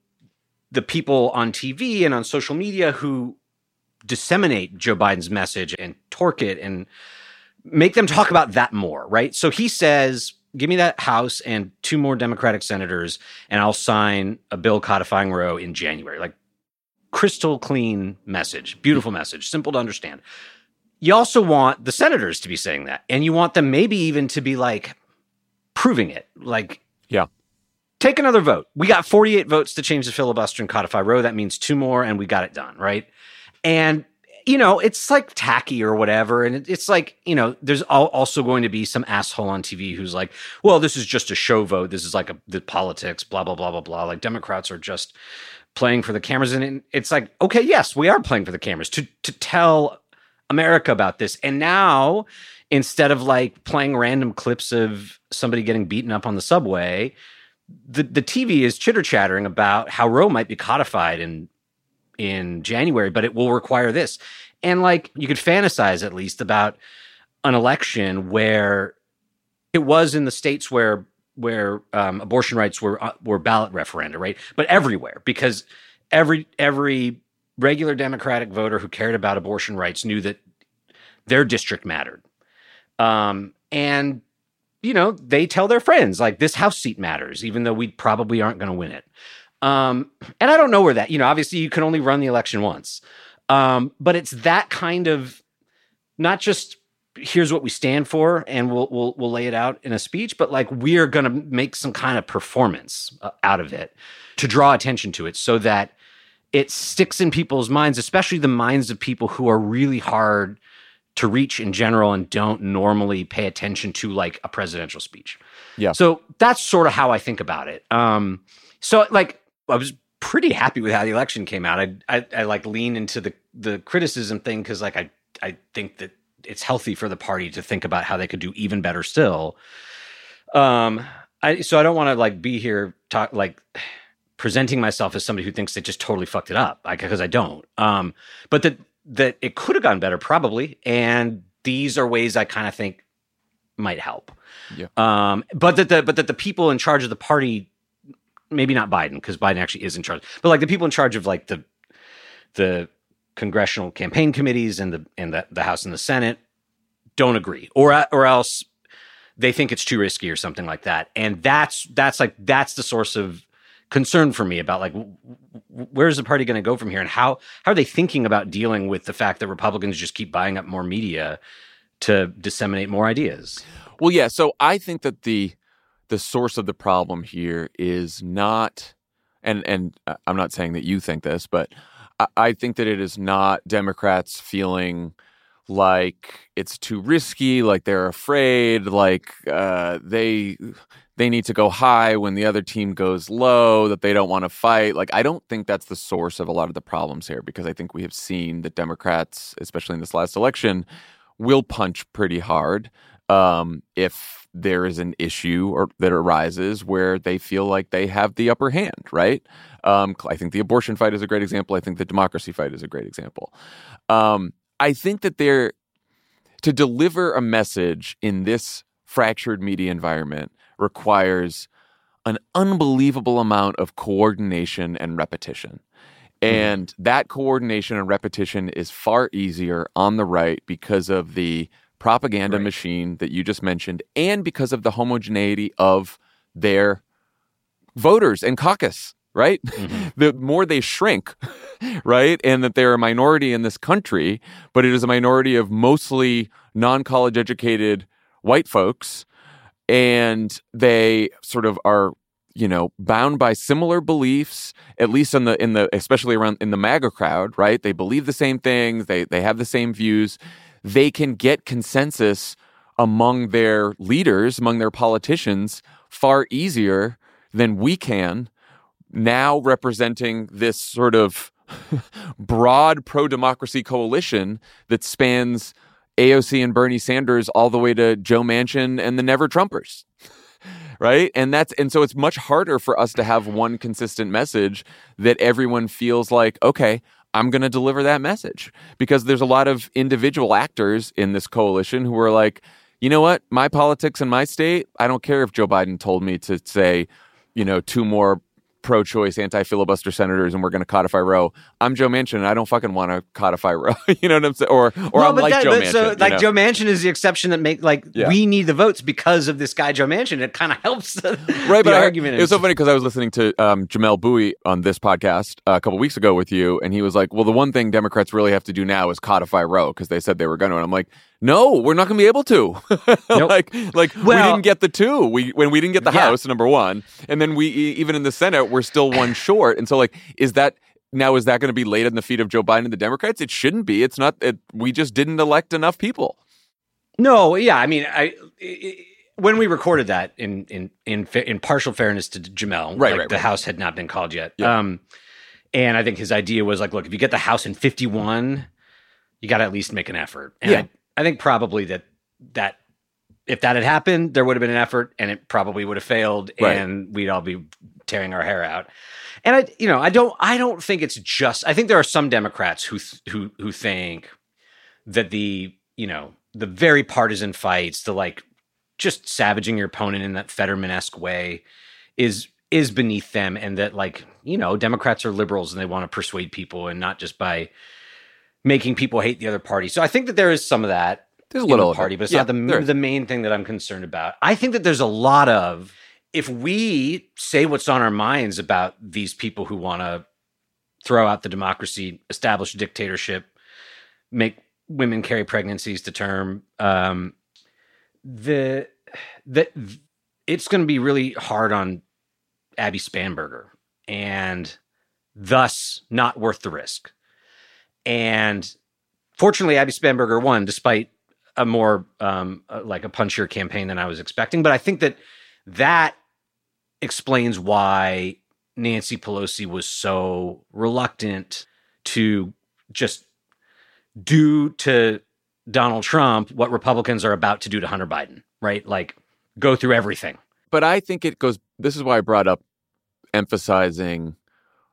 the people on TV and on social media who disseminate Joe Biden's message and torque it and make them talk about that more, right? So he says, give me that House and two more Democratic senators, and I'll sign a bill codifying Roe in January. Like crystal clean message, beautiful message, simple to understand. You also want the senators to be saying that, and you want them maybe even to be like proving it. Like, Yeah. take another vote. We got 48 votes to change the filibuster and codify Roe. That means two more, and we got it done, right? And you know, it's like tacky or whatever. And it's like, you know, there's also going to be some asshole on TV who's like, well, this is just a show vote. This is like a the politics, blah, blah, blah, blah, blah. Like Democrats are just playing for the cameras. And it's like, okay, yes, we are playing for the cameras to to tell America about this. And now, instead of like playing random clips of somebody getting beaten up on the subway, the, the TV is chitter chattering about how Roe might be codified in in January, but it will require this. And like you could fantasize at least about an election where it was in the states where where um, abortion rights were uh, were ballot referenda, right? But everywhere because every every regular Democratic voter who cared about abortion rights knew that their district mattered. Um, and you know, they tell their friends like this house seat matters, even though we probably aren't going to win it. Um, and I don't know where that, you know, obviously you can only run the election once. Um, but it's that kind of not just here's what we stand for and we'll we'll we'll lay it out in a speech, but like we're going to make some kind of performance uh, out of it to draw attention to it so that it sticks in people's minds, especially the minds of people who are really hard to reach in general and don't normally pay attention to like a presidential speech. Yeah. So that's sort of how I think about it. Um, so like I was pretty happy with how the election came out. I I, I like lean into the the criticism thing because like I I think that it's healthy for the party to think about how they could do even better still. Um, I so I don't want to like be here talk like presenting myself as somebody who thinks they just totally fucked it up because I don't. Um, but that that it could have gone better probably, and these are ways I kind of think might help. Yeah. Um, but that the but that the people in charge of the party, maybe not Biden because Biden actually is in charge, but like the people in charge of like the the congressional campaign committees and the and the, the House and the Senate don't agree, or or else they think it's too risky or something like that. And that's that's like that's the source of concern for me about like w- w- where's the party going to go from here and how how are they thinking about dealing with the fact that Republicans just keep buying up more media to disseminate more ideas. Well, yeah. So I think that the the source of the problem here is not, and and uh, I'm not saying that you think this, but I, I think that it is not Democrats feeling like it's too risky, like they're afraid, like uh, they they need to go high when the other team goes low, that they don't want to fight. Like I don't think that's the source of a lot of the problems here, because I think we have seen that Democrats, especially in this last election, will punch pretty hard um, if there is an issue or that arises where they feel like they have the upper hand, right? Um, I think the abortion fight is a great example. I think the democracy fight is a great example. Um, I think that they're to deliver a message in this fractured media environment requires an unbelievable amount of coordination and repetition. Mm-hmm. And that coordination and repetition is far easier on the right because of the propaganda right. machine that you just mentioned and because of the homogeneity of their voters and caucus right? Mm-hmm. the more they shrink, right? And that they're a minority in this country, but it is a minority of mostly non college educated white folks. And they sort of are, you know, bound by similar beliefs, at least in the, in the, especially around in the MAGA crowd, right? They believe the same things, they, they have the same views. They can get consensus among their leaders, among their politicians, far easier than we can now representing this sort of broad pro democracy coalition that spans AOC and Bernie Sanders all the way to Joe Manchin and the Never Trumpers. right? And that's and so it's much harder for us to have one consistent message that everyone feels like, okay, I'm going to deliver that message because there's a lot of individual actors in this coalition who are like, you know what? My politics in my state, I don't care if Joe Biden told me to say, you know, two more pro-choice, anti-filibuster senators, and we're going to codify Roe. I'm Joe Manchin, and I don't fucking want to codify Roe. you know what I'm saying? Or, or I'm like that, Joe Manchin. So, like know? Joe Manchin is the exception that make like yeah. we need the votes because of this guy Joe Manchin. It kind of helps the, right, the but argument. I, it was so funny because I was listening to um, Jamelle Bouie on this podcast uh, a couple weeks ago with you, and he was like, "Well, the one thing Democrats really have to do now is codify Roe because they said they were going to." And I'm like, no, we're not going to be able to. Nope. like, like well, we didn't get the two. We when we didn't get the yeah. House, number one, and then we even in the Senate, we're still one short. And so, like, is that now? Is that going to be laid in the feet of Joe Biden and the Democrats? It shouldn't be. It's not. It, we just didn't elect enough people. No, yeah. I mean, I. It, when we recorded that in in in in partial fairness to Jamelle, right, like right, the right. House had not been called yet. Yeah. Um, and I think his idea was like, look, if you get the House in 51, you got to at least make an effort. And yeah. I, I think probably that that if that had happened, there would have been an effort, and it probably would have failed, right. and we'd all be tearing our hair out. And I, you know, I don't, I don't think it's just. I think there are some Democrats who who who think that the, you know, the very partisan fights, the like, just savaging your opponent in that Fetterman esque way, is is beneath them, and that like, you know, Democrats are liberals and they want to persuade people, and not just by making people hate the other party. So I think that there is some of that. There's a little party, but it's yeah, not the the main thing that I'm concerned about. I think that there's a lot of if we say what's on our minds about these people who want to throw out the democracy, establish dictatorship, make women carry pregnancies to term, um, the that it's going to be really hard on Abby Spanberger and thus not worth the risk. And fortunately, Abby Spanberger won despite a more um, uh, like a punchier campaign than I was expecting. But I think that that explains why Nancy Pelosi was so reluctant to just do to Donald Trump what Republicans are about to do to Hunter Biden, right? Like go through everything. But I think it goes, this is why I brought up emphasizing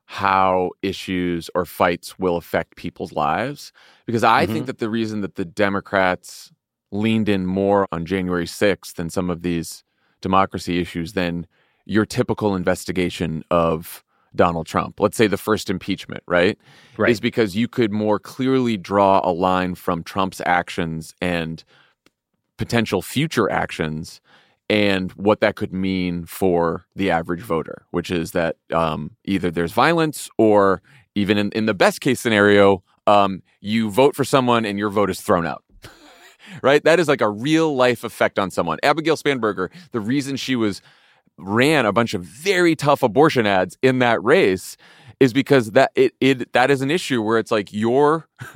how issues or fights will affect people's lives. Because I mm-hmm. think that the reason that the Democrats leaned in more on January 6th than some of these democracy issues than your typical investigation of Donald Trump, let's say the first impeachment, right? Right. Is because you could more clearly draw a line from Trump's actions and potential future actions and what that could mean for the average voter, which is that um, either there's violence or even in, in the best case scenario, um, you vote for someone and your vote is thrown out. right? That is like a real life effect on someone. Abigail Spanberger, the reason she was ran a bunch of very tough abortion ads in that race is because that it, it that is an issue where it's like your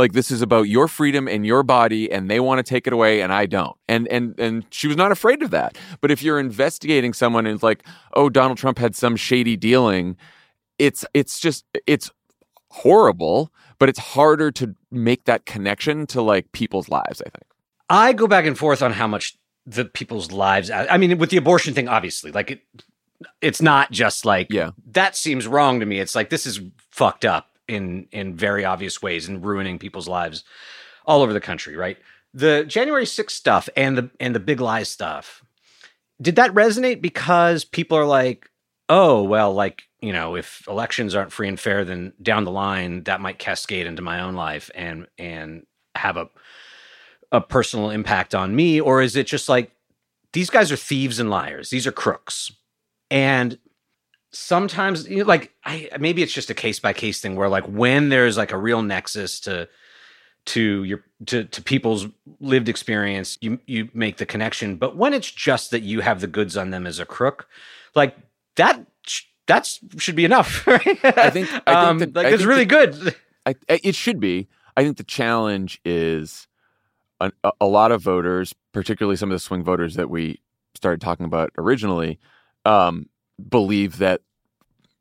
like this is about your freedom and your body and they want to take it away and I don't. And and and she was not afraid of that. But if you're investigating someone and it's like, "Oh, Donald Trump had some shady dealing," it's it's just it's horrible, but it's harder to make that connection to like people's lives, I think. I go back and forth on how much the people's lives. I mean, with the abortion thing, obviously, like it, it's not just like Yeah. that seems wrong to me. It's like this is fucked up in in very obvious ways and ruining people's lives all over the country, right? The January 6th stuff and the and the big lies stuff. Did that resonate because people are like, "Oh, well, like, you know, if elections aren't free and fair then down the line that might cascade into my own life and and have a a personal impact on me or is it just like these guys are thieves and liars. These are crooks." And sometimes you know, like I maybe it's just a case by case thing where like when there's like a real nexus to to your to to people's lived experience you you make the connection. But when it's just that you have the goods on them as a crook like that that should be enough right? I think- I think um, that- like I it's really that- good. I, it should be. I think the challenge is a, a- a lot of voters, particularly some of the swing voters that we started talking about originally, um, believe that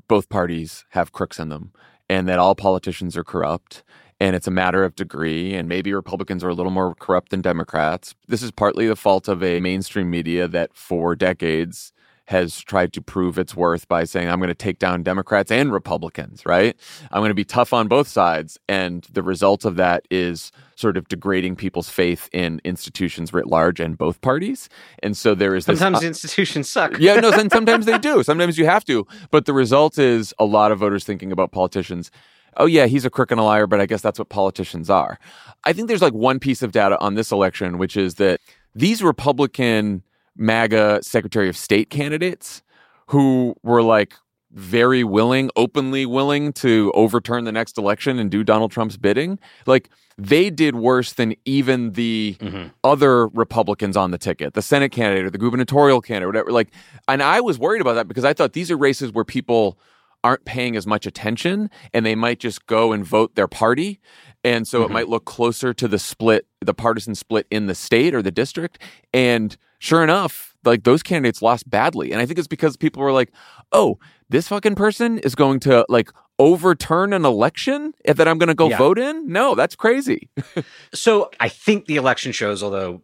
both parties have crooks in them and that all politicians are corrupt. And it's a matter of degree, and maybe Republicans are a little more corrupt than Democrats. This is partly the fault of a mainstream media that for decades has tried to prove its worth by saying, I'm going to take down Democrats and Republicans, right? I'm going to be tough on both sides. And the result of that is sort of degrading people's faith in institutions writ large and both parties. And so there is this. sometimes institutions suck yeah, no, and sometimes they do. Sometimes you have to. But the result is a lot of voters thinking about politicians. Oh, yeah, he's a crook and a liar, but I guess that's what politicians are. I think there's like one piece of data on this election, which is that these Republican MAGA Secretary of State candidates who were like very willing, openly willing to overturn the next election and do Donald Trump's bidding, like they did worse than even the mm-hmm. other Republicans on the ticket, the Senate candidate or the gubernatorial candidate, whatever. Like, and I was worried about that because I thought these are races where people aren't paying as much attention and they might just go and vote their party. And so it mm-hmm. might look closer to the split, the partisan split in the state or the district. And sure enough, like those candidates lost badly. And I think it's because people were like, oh, this fucking person is going to like overturn an election that I'm going to go Yeah. vote in? No, that's crazy. So I think the election shows, although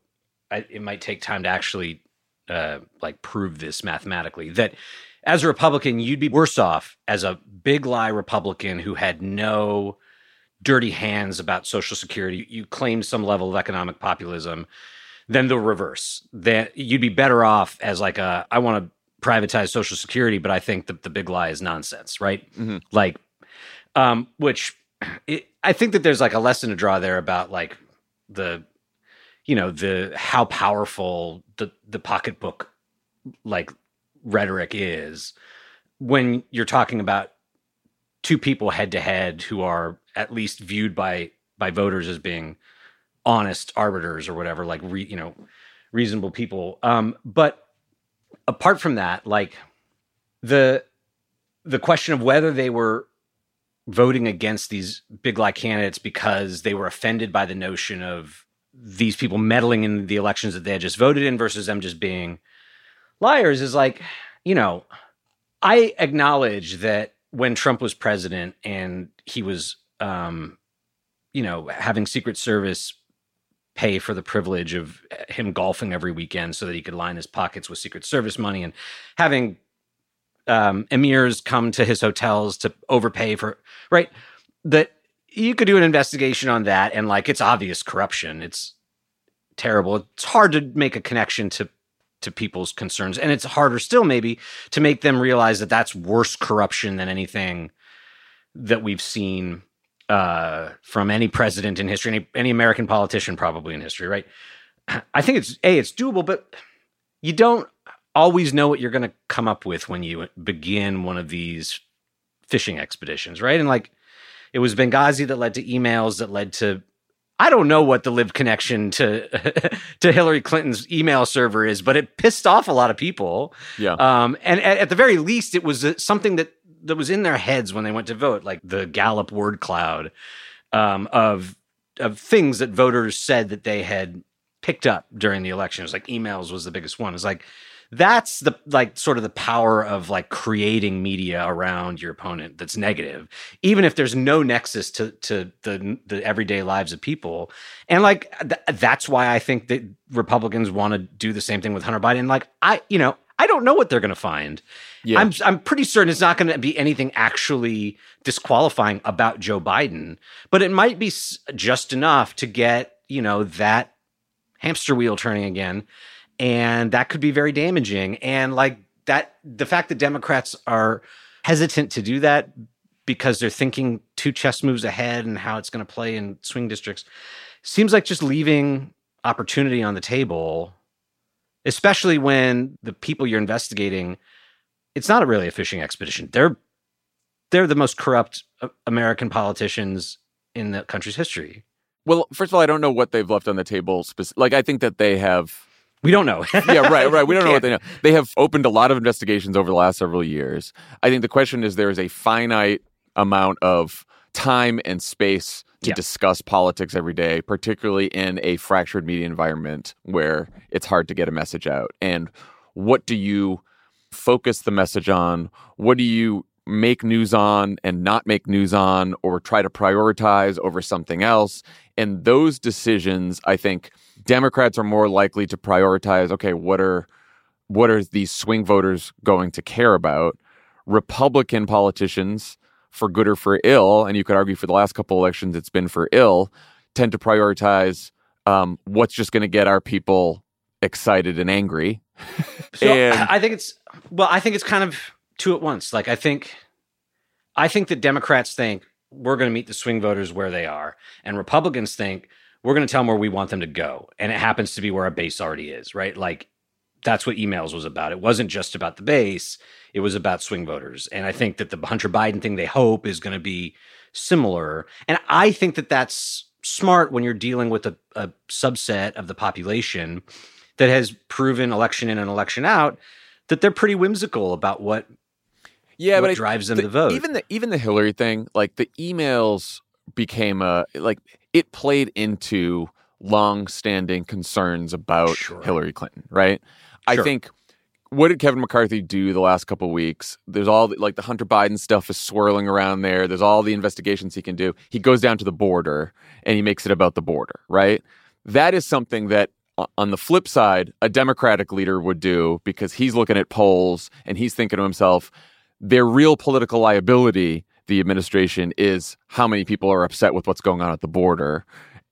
I, it might take time to actually uh, like prove this mathematically, that as a Republican, you'd be worse off as a big lie Republican who had no dirty hands about Social Security. You claimed some level of economic populism, than the reverse. That you'd be better off as like a I want to privatize Social Security, but I think the, the big lie is nonsense, right? Mhm. Like, um, which it, I think that there's like a lesson to draw there about like the, you know, the how powerful the the pocketbook like rhetoric is when you're talking about two people head to head who are at least viewed by by voters as being honest arbiters or whatever like re, you know reasonable people. Um but apart from that like the the question of whether they were voting against these big lie candidates because they were offended by the notion of these people meddling in the elections that they had just voted in versus them just being liars is like you know i acknowledge that when trump was president and he was um you know having secret service pay for the privilege of him golfing every weekend so that he could line his pockets with secret service money and having um emirs come to his hotels to overpay for right? That you could do an investigation on that and like it's obvious corruption. It's terrible. It's hard to make a connection to to people's concerns and it's harder still maybe to make them realize that that's worse corruption than anything that we've seen uh, from any president in history any, any american politician probably in history right i think it's a it's doable but you don't always know what you're going to come up with when you begin one of these fishing expeditions right and like it was benghazi that led to emails that led to I don't know what the live connection to to Hillary Clinton's email server is, but it pissed off a lot of people. Yeah. Um, and at, at the very least, it was uh, something that that was in their heads when they went to vote, like the Gallup word cloud um, of of things that voters said that they had picked up during the election. It was like emails was the biggest one. It's like that's the like sort of the power of like creating media around your opponent that's negative even if there's no nexus to to the the everyday lives of people and like th- that's why i think that republicans want to do the same thing with hunter biden like i you know i don't know what they're going to find yeah. i'm i'm pretty certain it's not going to be anything actually disqualifying about joe biden but it might be just enough to get you know that hamster wheel turning again and that could be very damaging and like that the fact that democrats are hesitant to do that because they're thinking two chess moves ahead and how it's going to play in swing districts seems like just leaving opportunity on the table especially when the people you're investigating it's not really a fishing expedition they're they're the most corrupt uh, american politicians in the country's history well first of all i don't know what they've left on the table like i think that they have we don't know. yeah, right, right. We don't know what they know. They have opened a lot of investigations over the last several years. I think the question is there is a finite amount of time and space to yeah. discuss politics every day, particularly in a fractured media environment where it's hard to get a message out. And what do you focus the message on? What do you make news on and not make news on or try to prioritize over something else? And those decisions, I think, Democrats are more likely to prioritize, okay, what are what are these swing voters going to care about? Republican politicians, for good or for ill, and you could argue for the last couple elections it's been for ill, tend to prioritize um, what's just going to get our people excited and angry. so and, I think it's well, I think it's kind of two at once. Like I think, I think that Democrats think we're going to meet the swing voters where they are, and Republicans think we're going to tell them where we want them to go. And it happens to be where our base already is, right? Like that's what emails was about. It wasn't just about the base, it was about swing voters. And I think that the Hunter Biden thing they hope is going to be similar. And I think that that's smart when you're dealing with a, a subset of the population that has proven election in and election out that they're pretty whimsical about what yeah, what but drives them the, to vote. Even the even the Hillary thing, like the emails became a like it played into long-standing concerns about sure. Hillary Clinton, right? Sure. I think what did Kevin McCarthy do the last couple weeks? There's all the, like the Hunter Biden stuff is swirling around there. There's all the investigations he can do. He goes down to the border and he makes it about the border, right? That is something that on the flip side, a Democratic leader would do because he's looking at polls and he's thinking to himself, their real political liability the administration is how many people are upset with what's going on at the border.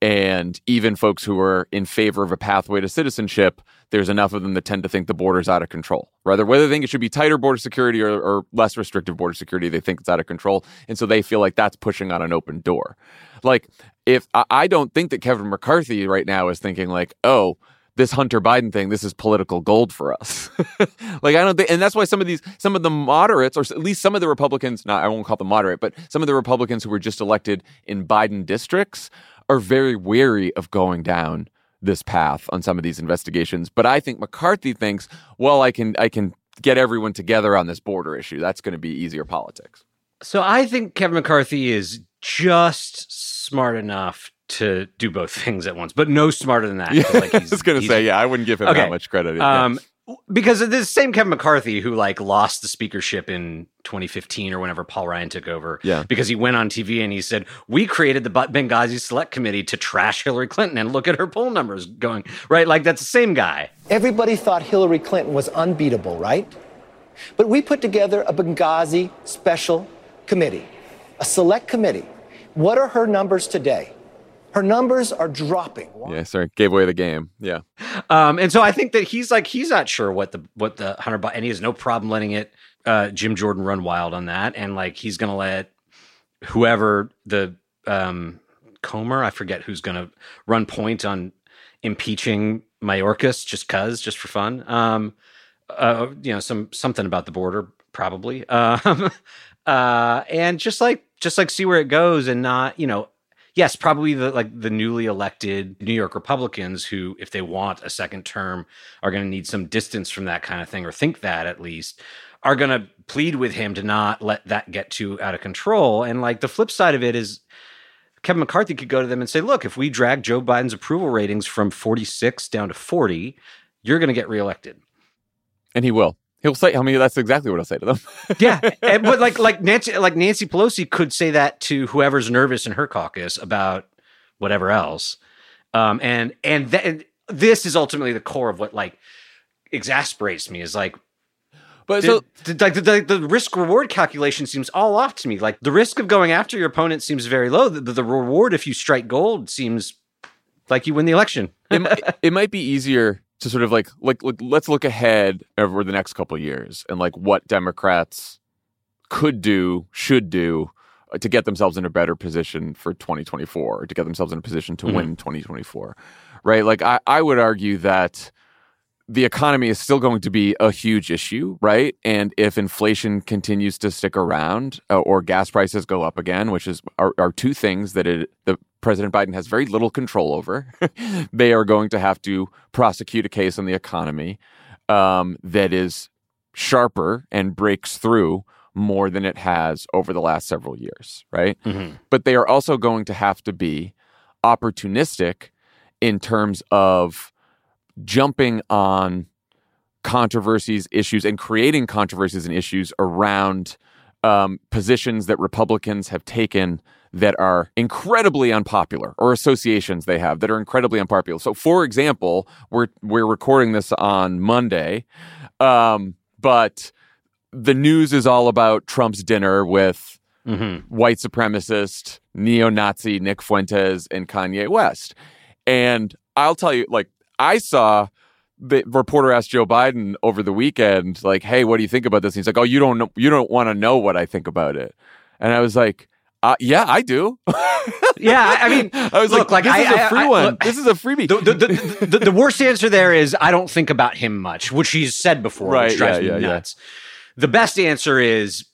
And even folks who are in favor of a pathway to citizenship, there's enough of them that tend to think the border's out of control. Rather, whether they think it should be tighter border security or, or less restrictive border security, they think it's out of control. And so they feel like that's pushing on an open door. Like, if I don't think that Kevin McCarthy right now is thinking, like, oh, this Hunter Biden thing, this is political gold for us. like I don't think, and that's why some of these, some of the moderates, or at least some of the Republicans, not I won't call them moderate, but some of the Republicans who were just elected in Biden districts are very wary of going down this path on some of these investigations. But I think McCarthy thinks, well, I can, I can get everyone together on this border issue. That's going to be easier politics. So I think Kevin McCarthy is just smart enough to do both things at once, but no smarter than that. Yeah, like I was going to say, yeah, I wouldn't give him okay. that much credit. Um. Because of this same Kevin McCarthy who like lost the speakership in 2015 or whenever Paul Ryan took over. Yeah. Because he went on TV and he said, "We created the Benghazi Select Committee to trash Hillary Clinton and look at her poll numbers going right." Like that's the same guy. Everybody thought Hillary Clinton was unbeatable, right? But we put together a Benghazi Special Committee, a select committee. What are her numbers today? Her numbers are dropping. Yeah, sorry, gave away the game. Yeah. Um, and so I think that he's like he's not sure what the what the Hunter and he has no problem letting it uh, Jim Jordan run wild on that, and like he's gonna let whoever the um, Comer, I forget who's gonna run point on impeaching Mayorkas just cause, just for fun. Um, uh, you know, some something about the border probably. Um, uh, and just like just like see where it goes and not you know yes, probably the like the newly elected New York Republicans who, if they want a second term, are going to need some distance from that kind of thing, or think that at least, are going to plead with him to not let that get too out of control. And like the flip side of it is. Kevin McCarthy could go to them and say, look, if we drag Joe Biden's approval ratings from 46 down to 40, you're going to get reelected. And he will. He'll say, I mean, that's exactly what I'll say to them. yeah, and, but like like Nancy like Nancy Pelosi could say that to whoever's nervous in her caucus about whatever else, um, and and th- this is ultimately the core of what like exasperates me is like. But the, so the, like the, the, the risk reward calculation seems all off to me. Like the risk of going after your opponent seems very low. The, the reward if you strike gold seems like you win the election. it, it might be easier to sort of like like, like let's look ahead over the next couple of years and like what Democrats could do, should do uh, to get themselves in a better position for 2024, to get themselves in a position to win 2024. Right? Like I, I would argue that the economy is still going to be a huge issue, right? And if inflation continues to stick around uh, or gas prices go up again, which is are, are two things that it, the President Biden has very little control over, they are going to have to prosecute a case on the economy um, that is sharper and breaks through more than it has over the last several years, right? But they are also going to have to be opportunistic in terms of jumping on controversies, issues, and creating controversies and issues around um, positions that Republicans have taken that are incredibly unpopular, or associations they have that are incredibly unpopular. So, for example, we're we're recording this on Monday, um, but the news is all about Trump's dinner with white supremacist, neo Nazi Nick Fuentes and Kanye West. And I'll tell you, like, I saw the reporter asked Joe Biden over the weekend, like, hey, what do you think about this? And he's like, oh, you don't know, you don't want to know what I think about it. And I was like, uh, yeah, I do. Yeah, I I mean, I was look, like, like, this I- is a I- free I- one. look- this is a freebie. the, the, the, the, the worst answer there is I don't think about him much, which he's said before, Right, which drives yeah, me yeah, yeah. The best answer is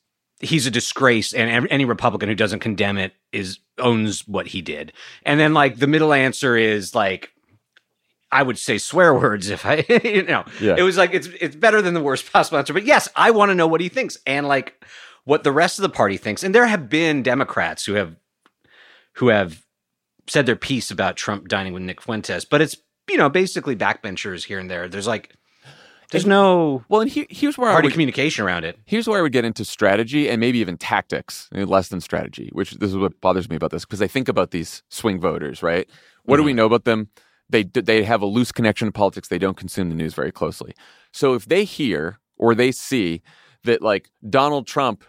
he's a disgrace, and any Republican who doesn't condemn it is owns what he did. And then like the middle answer is like I would say swear words if I you know Yeah. it was like it's it's better than the worst possible answer. But yes, I want to know what he thinks and like what the rest of the party thinks. And there have been Democrats who have who have said their piece about Trump dining with Nick Fuentes, but it's you know basically backbenchers here and there. There's like there's no well, and he, here's where I party would, communication around it. here's where I would get into strategy and maybe even tactics, eh, less than strategy, which this is what bothers me about this because I think about these swing voters, right? What do we know about them? They they have a loose connection to politics. They don't consume the news very closely. So if they hear or they see that like Donald Trump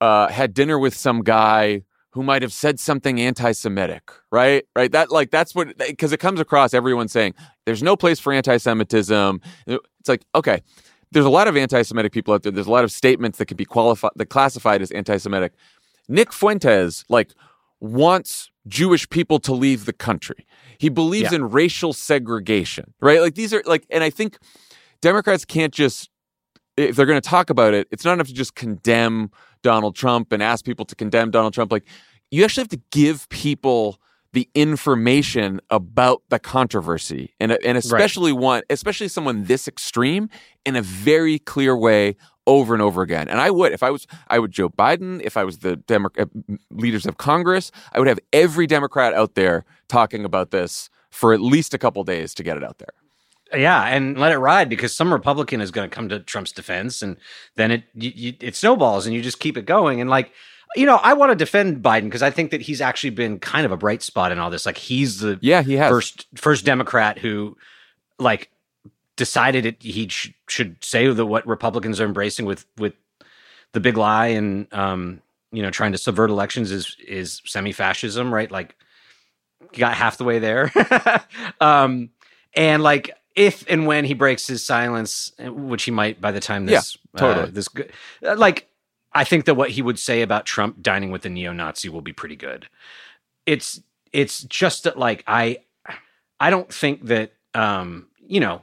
uh, had dinner with some guy who might have said something anti-Semitic, right? Right? That like that's what because it comes across everyone saying there's no place for anti-Semitism. It's like okay, there's a lot of anti-Semitic people out there. There's a lot of statements that can be qualified, that classified as anti-Semitic. Nick Fuentes like wants Jewish people to leave the country. He believes Yeah. in racial segregation, right? Like these are like, and I think Democrats can't just if they're going to talk about it, it's not enough to just condemn Donald Trump and ask people to condemn Donald Trump. Like, you actually have to give people the information about the controversy, and and especially one, especially someone this extreme, in a very clear way over and over again. And I would, if I was, I would Joe Biden, if I was the Demo- uh, leaders of Congress, I would have every Democrat out there talking about this for at least a couple days to get it out there. Yeah, and let it ride because some Republican is going to come to Trump's defense, and then it you, you, it snowballs, and you just keep it going. And like, you know, I want to defend Biden because I think that he's actually been kind of a bright spot in all this. Like, he's the Yeah, he has. first first Democrat who like decided it he sh- should say that what Republicans are embracing with with the big lie and um you know trying to subvert elections is is semi-fascism right? Like he got half the way there. Um and like if and when he breaks his silence which he might by the time this Yeah, totally. uh, this go- uh, like I think that what he would say about Trump dining with a neo-Nazi will be pretty good. It's it's just that like I I don't think that um you know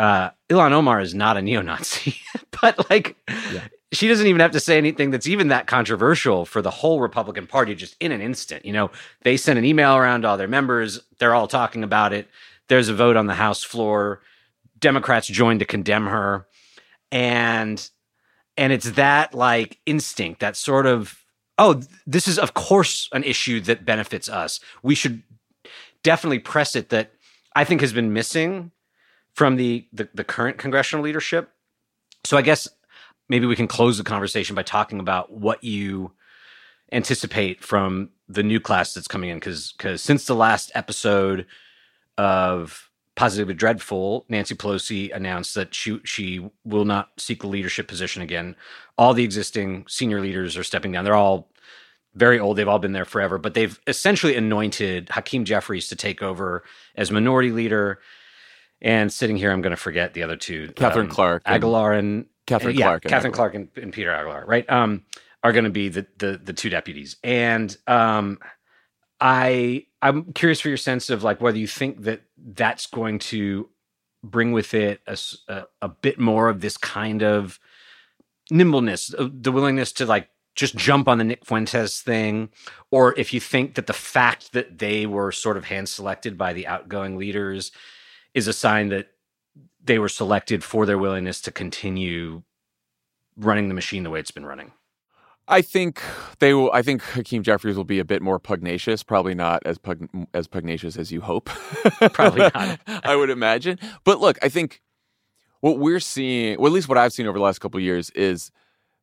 uh Ilhan Omar is not a neo-Nazi but like she doesn't even have to say anything that's even that controversial for the whole Republican Party just in an instant you know? They send an email around to all their members. They're all talking about it. There's a vote on the house floor. Democrats join to condemn her. And and it's that like instinct that sort of oh this is of course an issue that benefits us. We should definitely press it that i think has been missing from the the, the current congressional leadership So I guess maybe we can close the conversation by talking about what you anticipate from the new class that's coming in because because since the last episode of Positively Dreadful, Nancy Pelosi announced that she she will not seek a leadership position again. All the existing senior leaders are stepping down. They're all very old. They've all been there forever, but they've essentially anointed Hakeem Jeffries to take over as minority leader. And sitting here, I'm going to forget the other two. Katherine um, Clark and- Aguilar, and Katherine yeah, Clark and Catherine Aguilar. Clark, and, and Peter Aguilar, right? Um, are going to be the, the the two deputies. And um, I I'm curious for your sense of like whether you think that that's going to bring with it a a bit more of this kind of nimbleness, uh, the willingness to like just jump on the Nick Fuentes thing, or if you think that the fact that they were sort of hand selected by the outgoing leaders is a sign that they were selected for their willingness to continue running the machine the way it's been running. I think they will. I think Hakeem Jeffries will be a bit more pugnacious. Probably not as as pugnacious as you hope. Probably not. I would imagine. But look, I think what we're seeing, well, at least what I've seen over the last couple of years, is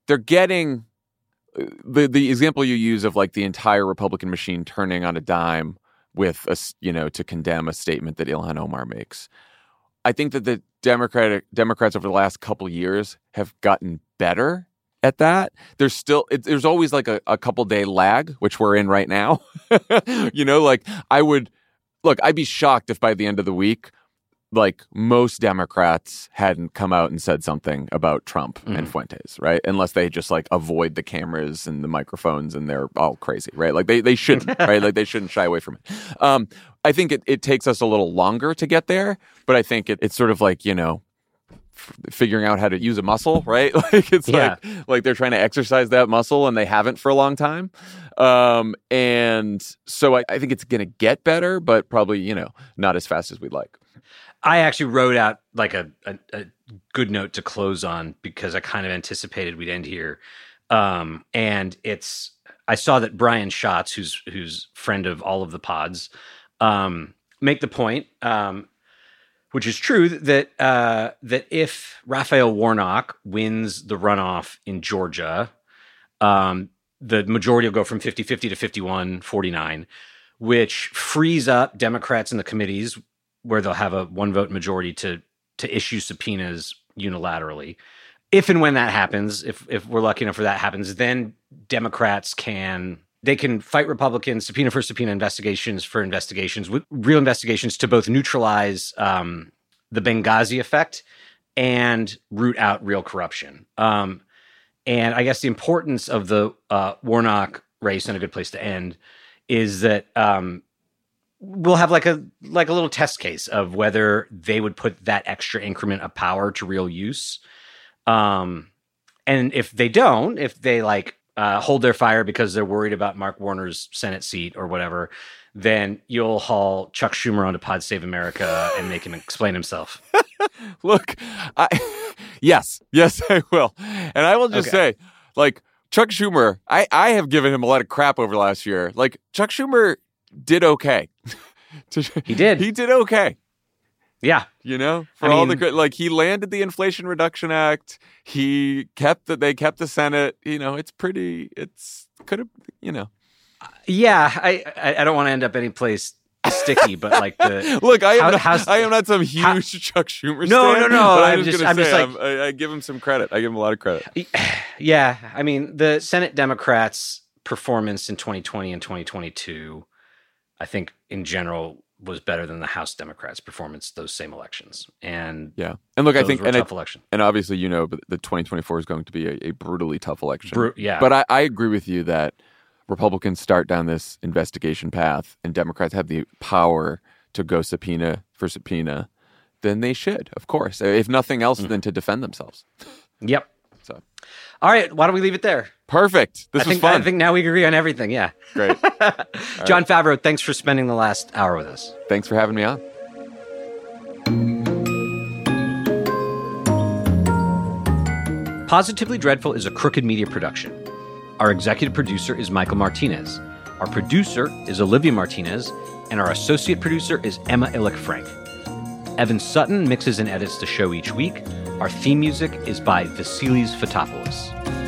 they're getting uh, the the example you use of like the entire Republican machine turning on a dime with a you know to condemn a statement that Ilhan Omar makes. I think that the Democratic Democrats over the last couple years have gotten better at that. There's still it, there's always like a, a couple day lag, which we're in right now. you know, like I would look, I'd be shocked if by the end of the week, like most Democrats hadn't come out and said something about Trump and Mhm. Fuentes, right? Unless they just like avoid the cameras and the microphones and they're all crazy, right? Like they, they shouldn't, right? Like they shouldn't shy away from it. Um, I think it, it takes us a little longer to get there, but I think it, it's sort of like, you know, f- figuring out how to use a muscle, right? Like it's Yeah. like like they're trying to exercise that muscle and they haven't for a long time. Um, and so I, I think it's going to get better, but probably you know not as fast as we'd like. I actually wrote out like a, a, a good note to close on because I kind of anticipated we'd end here. Um, and it's I saw that Brian Schatz, who's who's friend of all of the pods, um, make the point, um, which is true that uh, that if Raphael Warnock wins the runoff in Georgia, um, the majority will go from 50-50 to 51-49, which frees up Democrats in the committees where they'll have a one vote majority to to issue subpoenas unilaterally. If and when that happens, if if we're lucky enough for that happens, then Democrats can they can fight Republicans subpoena for subpoena investigations for investigations with real investigations to both neutralize um, the Benghazi effect and root out real corruption. Um, and I guess the importance of the uh, Warnock race and a good place to end is that um, we'll have like a like a little test case of whether they would put that extra increment of power to real use. Um, and if they don't, if they like uh, hold their fire because they're worried about Mark Warner's Senate seat or whatever, then you'll haul Chuck Schumer onto Pod Save America and make him explain himself. Look, I yes, yes, I will, and I will just Okay. say, like Chuck Schumer, I I have given him a lot of crap over the last year. Like Chuck Schumer did okay. He did. He did okay. Yeah, You know, for I all the mean- good, like he landed the Inflation Reduction Act. He kept that. They kept the Senate. You know, it's pretty. It's could have. You know, uh, yeah. I I, I don't want to end up any place sticky, but like the look, I am. How- not, I am not some huge how- Chuck Schumer. No, stan, no, no, But I'm, I'm just, I'm just like- I, I give him some credit. I give him a lot of credit. Yeah, I mean the Senate Democrats' performance in 2020 and 2022, I think in general was better than the House Democrats' performance those same elections. And Yeah, and look, I think, and I, election. and obviously, you know, but the 2024 is going to be a, a brutally tough election. Bru- yeah, But I, I agree with you that Republicans start down this investigation path, and Democrats have the power to go subpoena for subpoena. Then they should, of course, if nothing else, Mm. than to defend themselves. yep. So All right, why don't we leave it there? perfect. This I was think fun. I think now we agree on everything. Yeah. Great. John Favreau, thanks for spending the last hour with us. Thanks for having me on. Positively Dreadful is a crooked media production. Our executive producer is Michael Martinez. Our producer is Olivia Martinez, and our associate producer is Emma Illick Frank. Evan Sutton mixes and edits the show each week. Our theme music is by Vasilis Fotopoulos.